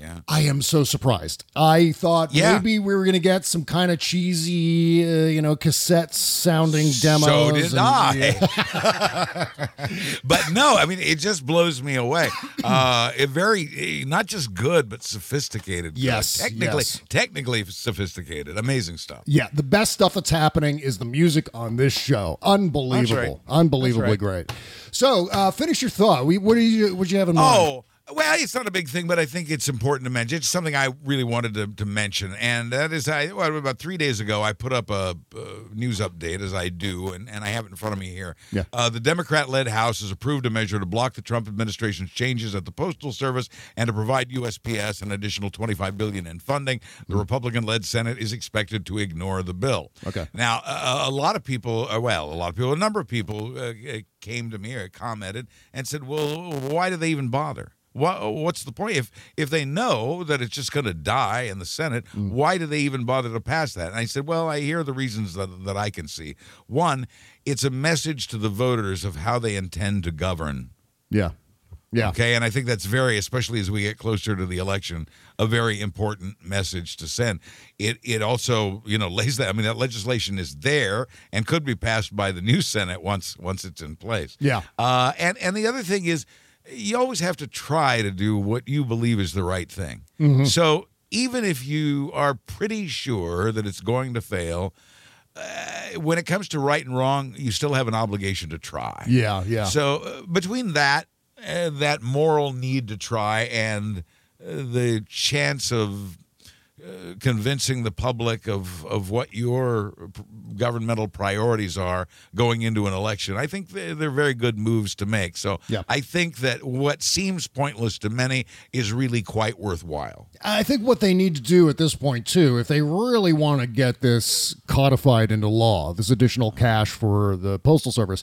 Speaker 8: Yeah.
Speaker 1: I am so surprised. I thought
Speaker 8: Yeah.
Speaker 1: maybe we were going to get some kind of cheesy, uh, you know, cassette sounding demos.
Speaker 8: So did
Speaker 1: and-
Speaker 8: I. but no, I mean, it just blows me away. Uh, it very, eh, not just good, but sophisticated. good.
Speaker 1: Yes,
Speaker 8: technically,
Speaker 1: yes.
Speaker 8: technically sophisticated. Amazing stuff.
Speaker 1: Yeah, the best stuff that's happening is the music on this show. Unbelievable,
Speaker 8: That's right.
Speaker 1: unbelievably
Speaker 8: That's
Speaker 1: great. So, uh, finish your thought. We, what do you what do you have in mind?
Speaker 8: Oh, well, it's not a big thing, but I think it's important to mention. It's something I really wanted to, to mention, and that is, I well, about three days ago, I put up a, uh news update as I do, and, and I have it in front of me here.
Speaker 1: Yeah.
Speaker 8: Uh, the Democrat-led House has approved a measure to block the Trump administration's changes at the Postal Service and to provide USPS an additional 25 billion in funding. The Republican-led Senate is expected to ignore the bill.
Speaker 1: Okay.
Speaker 8: Now, a, a lot of people, uh, well, a lot of people, a number of people uh, came to me or commented and said, "Well, why do they even bother? What, what's the point? If if they know that it's just going to die in the Senate, why do they even bother to pass that?" And I said, "Well, I hear the reasons that that I can see. One, it's a message to the voters of how they intend to govern."
Speaker 1: Yeah, yeah.
Speaker 8: Okay, and I think that's very, especially as we get closer to the election, a very important message to send. It it also, you know, lays that. I mean, that legislation is there and could be passed by the new Senate once once it's in place.
Speaker 1: Yeah.
Speaker 8: Uh, and and the other thing is, you always have to try to do what you believe is the right thing.
Speaker 1: Mhm.
Speaker 8: So even if you are pretty sure that it's going to fail. Uh, when it comes to right and wrong, you still have an obligation to try.
Speaker 1: Yeah, yeah.
Speaker 8: So uh, between that, uh, that moral need to try, and uh, the chance of uh, convincing the public of of what your governmental priorities are going into an election, I think they're, they're very good moves to make. So
Speaker 1: Yeah.
Speaker 8: I think that what seems pointless to many is really quite worthwhile.
Speaker 1: I think what they need to do at this point, too, if they really want to get this codified into law, this additional cash for the Postal Service,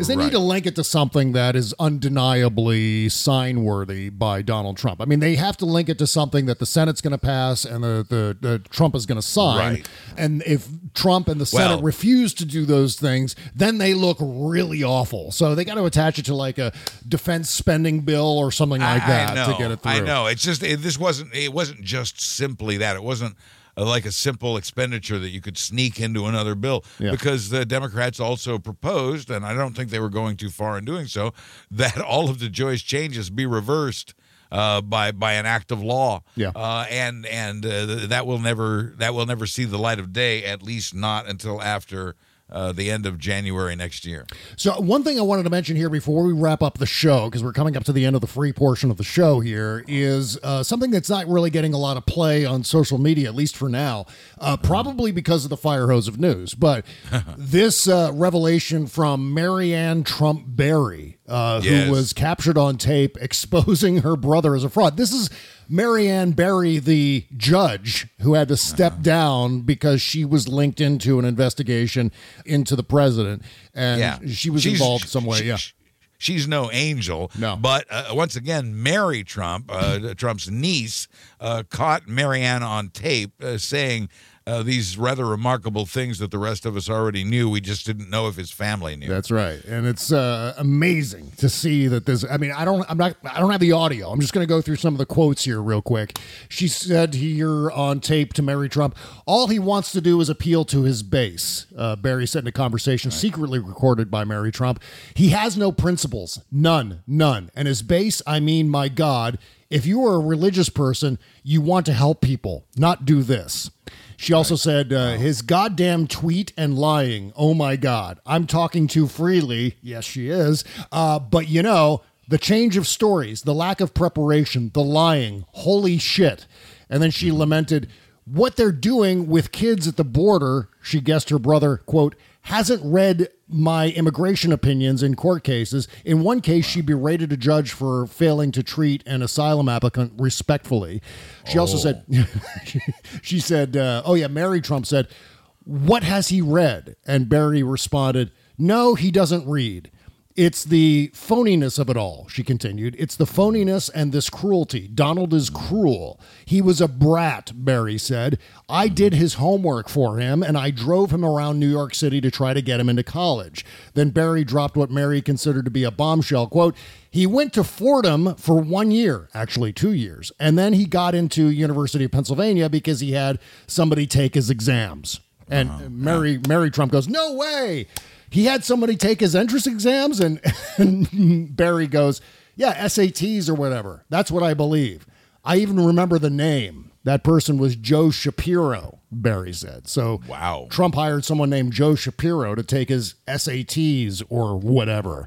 Speaker 1: is they need to link it to something that is undeniably sign worthy by Donald Trump. I mean, they have to link it to something that the Senate's going to pass and the, the, the Trump is going to sign.
Speaker 8: Right.
Speaker 1: And if Trump and the Senate
Speaker 8: Well-
Speaker 1: refuse to do those things, then they look really awful. So they got to attach it to like a defense spending bill or something like
Speaker 8: I-
Speaker 1: that
Speaker 8: I
Speaker 1: to get it through.
Speaker 8: I know. It's just it, this wasn't it wasn't just simply that. It wasn't uh, like a simple expenditure that you could sneak into another bill
Speaker 1: Yeah.
Speaker 8: because the Democrats also proposed, and I don't think they were going too far in doing so, that all of DeJoy's changes be reversed. Uh, by by an act of law,
Speaker 1: Yeah.
Speaker 8: uh, and and uh, that will never that will never see the light of day, at least not until after uh, the end of January next year.
Speaker 1: So, one thing I wanted to mention here before we wrap up the show, because we're coming up to the end of the free portion of the show here, is uh, something that's not really getting a lot of play on social media, at least for now, uh, probably because of the fire hose of news. But this uh, revelation from Maryanne Trump Barry, uh,
Speaker 8: Yes.
Speaker 1: who was captured on tape exposing her brother as a fraud. This is Maryanne Barry, the judge, who had to step
Speaker 8: Uh-huh.
Speaker 1: down because she was linked into an investigation into the president, and
Speaker 8: Yeah.
Speaker 1: she was
Speaker 8: She's-
Speaker 1: involved some way.
Speaker 8: she-
Speaker 1: yeah,
Speaker 8: She's no angel.
Speaker 1: No.
Speaker 8: But uh, once again, Mary Trump, uh, Trump's niece, uh, caught Maryanne on tape uh, saying uh, these rather remarkable things that the rest of us already knew. We just didn't know if his family knew.
Speaker 1: That's right, and it's uh, amazing to see that this. I mean, I don't, I'm not, I don't have the audio. I'm just going to go through some of the quotes here real quick. She said here on tape to Mary Trump, all he wants to do is appeal to his base. Uh, Barry said in a conversation secretly recorded by Mary Trump, he has no principles, none, none, and his base. I mean, my God, if you are a religious person, you want to help people, not do this. She also said uh, his goddamn tweet and lying. Oh my God. I'm talking too freely. Yes, she is. Uh, but you know, the change of stories, the lack of preparation, the lying. Holy shit. And then she lamented what they're doing with kids at the border. She guessed her brother, quote, hasn't read my immigration opinions in court cases. In one case, she berated a judge for failing to treat an asylum applicant respectfully. She also said, she said, uh, oh yeah, Mary Trump said, what has he read? And Barry responded, no, he doesn't read. It's the phoniness of it all, she continued. It's the phoniness and this cruelty. Donald is cruel. He was a brat, Barry said. I did his homework for him and I drove him around New York City to try to get him into college. Then Barry dropped what Mary considered to be a bombshell quote. He went to Fordham for one year, actually two years, and then he got into University of Pennsylvania because he had somebody take his exams. And uh-huh. Mary Mary Trump goes, "No way." He had somebody take his entrance exams and, and Barry goes, "Yeah, SATs or whatever." That's what I believe. I even remember the name. That person was Joe Shapiro, Barry said. So
Speaker 8: Wow.
Speaker 1: Trump hired someone named Joe Shapiro to take his SATs or whatever.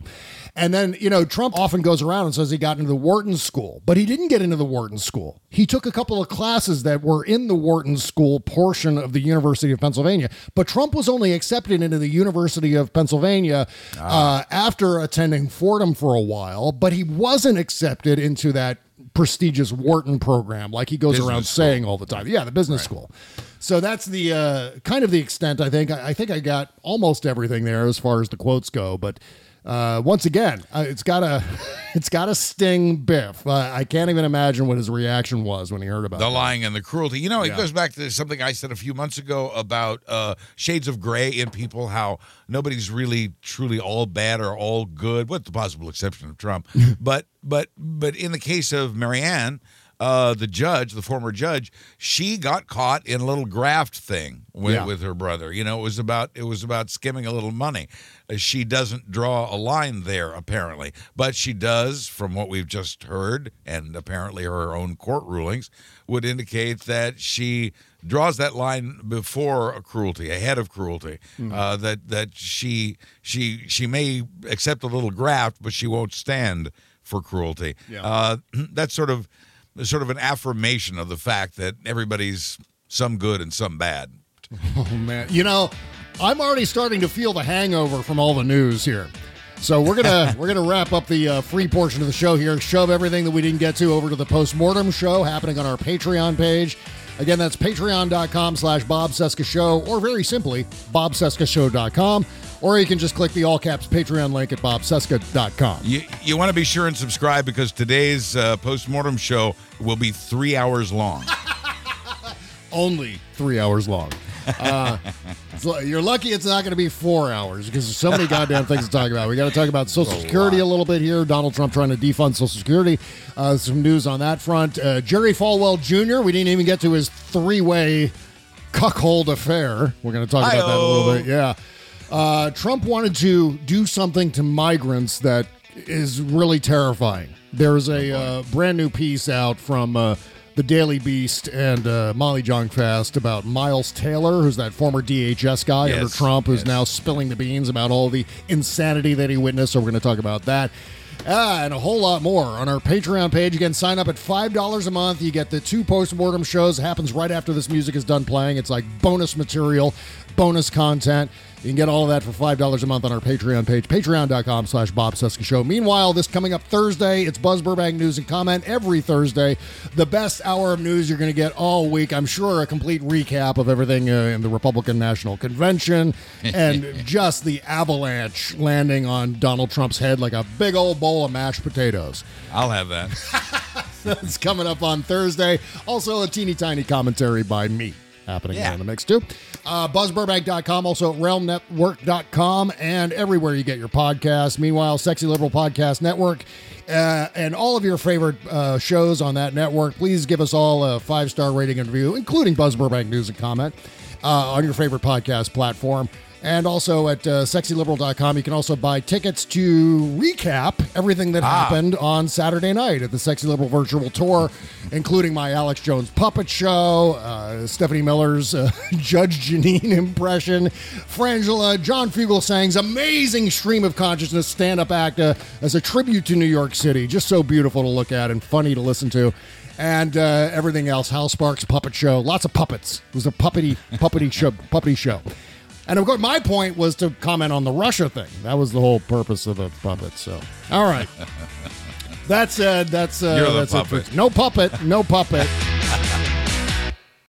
Speaker 1: And then, you know, Trump often goes around and says he got into the Wharton School, but he didn't get into the Wharton School. He took a couple of classes that were in the Wharton School portion of the University of Pennsylvania, but Trump was only accepted into the University of Pennsylvania uh, after attending Fordham for a while, but he wasn't accepted into that prestigious Wharton program like he goes
Speaker 8: Business
Speaker 1: around
Speaker 8: school.
Speaker 1: saying all the time. Yeah, the business school. So that's the uh, kind of the extent. I think. I, I think I got almost everything there as far as the quotes go. But uh, once again, uh, it's got a it's got to sting Biff. Uh, I can't even imagine what his reaction was when he heard about
Speaker 8: the
Speaker 1: it.
Speaker 8: lying and the cruelty. You know, it
Speaker 1: Yeah.
Speaker 8: goes back to something I said a few months ago about uh, shades of gray in people, how nobody's really truly all bad or all good, with the possible exception of Trump. but but but in the case of Maryanne, uh, the judge, the former judge, she got caught in a little graft thing with,
Speaker 1: Yeah.
Speaker 8: with her brother. You know, it was about it was about skimming a little money. Uh, She doesn't draw a line there apparently, but she does, from what we've just heard, and apparently her own court rulings would indicate that she draws that line before a cruelty, ahead of cruelty. Uh, that that she she she may accept a little graft, but she won't stand for cruelty.
Speaker 1: Yeah.
Speaker 8: Uh, that's sort of sort of an affirmation of the fact that everybody's some good and some bad.
Speaker 1: Oh man, you know, I'm already starting to feel the hangover from all the news here. So we're gonna we're gonna wrap up the uh, free portion of the show here. Shove everything that we didn't get to over to the postmortem show happening on our Patreon page. Again, that's patreon.com slash Bob Cesca Show, or very simply, bobcescashow.com. Or you can just click the all caps Patreon link at bobcesca.com.
Speaker 8: You you want to be sure and subscribe because today's uh, postmortem show will be three hours long.
Speaker 1: Only three hours long. Uh, so you're lucky it's not going to be four hours because there's so many goddamn things to talk about. We got to talk about Social Security a little bit here. Donald Trump trying to defund Social Security. Uh, some news on that front. Uh, Jerry Falwell Jr. We didn't even get to his three way cuckold affair. We're going to talk about that a little bit. Yeah. Uh, Trump wanted to do something to migrants that is really terrifying. There's a uh, brand new piece out from uh, the Daily Beast and uh, Molly Jong-Fast about Miles Taylor, who's that former DHS guy
Speaker 8: Yes,
Speaker 1: under Trump, who's
Speaker 8: yes.
Speaker 1: now spilling the beans about all the insanity that he witnessed. So we're going to talk about that. Ah, and a whole lot more on our Patreon page. Again, sign up at $5 a month. You get the two post-mortem shows. It happens right after this music is done playing. It's like bonus material, bonus content. You can get all of that for $5 a month on our Patreon page, patreon.com slash Bob Show. Meanwhile, this coming up Thursday, it's Buzz Burbank News and Comment every Thursday. The best hour of news you're going to get all week. I'm sure a complete recap of everything uh, in the Republican National Convention and just the avalanche landing on Donald Trump's head like a big old bowl of mashed potatoes.
Speaker 8: I'll have that.
Speaker 1: That's coming up on Thursday. Also, a teeny tiny commentary by me happening
Speaker 8: Yeah.
Speaker 1: in the mix, too. Uh, BuzzBurbank.com, also RealmNetwork.com, and everywhere you get your podcasts. Meanwhile, Sexy Liberal Podcast Network. Uh, and all of your favorite uh, shows on that network, please give us all a five star rating and review, including Buzz Burbank News and Comment, uh, on your favorite podcast platform. And also at uh, sexyliberal.com, you can also buy tickets to recap everything that
Speaker 8: Ah.
Speaker 1: happened on Saturday night at the Sexy Liberal Virtual Tour, including my Alex Jones puppet show, uh, Stephanie Miller's uh, Judge Jeanine impression, Frangela, John Fugelsang's amazing stream of consciousness stand up act uh, as a tribute to New York City. Just so beautiful to look at and funny to listen to. And uh, everything else, Hal Sparks puppet show, lots of puppets. It was a puppety, puppety show, puppety show. And of course, my point was to comment on the Russia thing. That was the whole purpose of the puppet. So, all right. That said, that's uh,
Speaker 8: You're
Speaker 1: that's it for-
Speaker 8: puppet.
Speaker 1: no puppet, no puppet.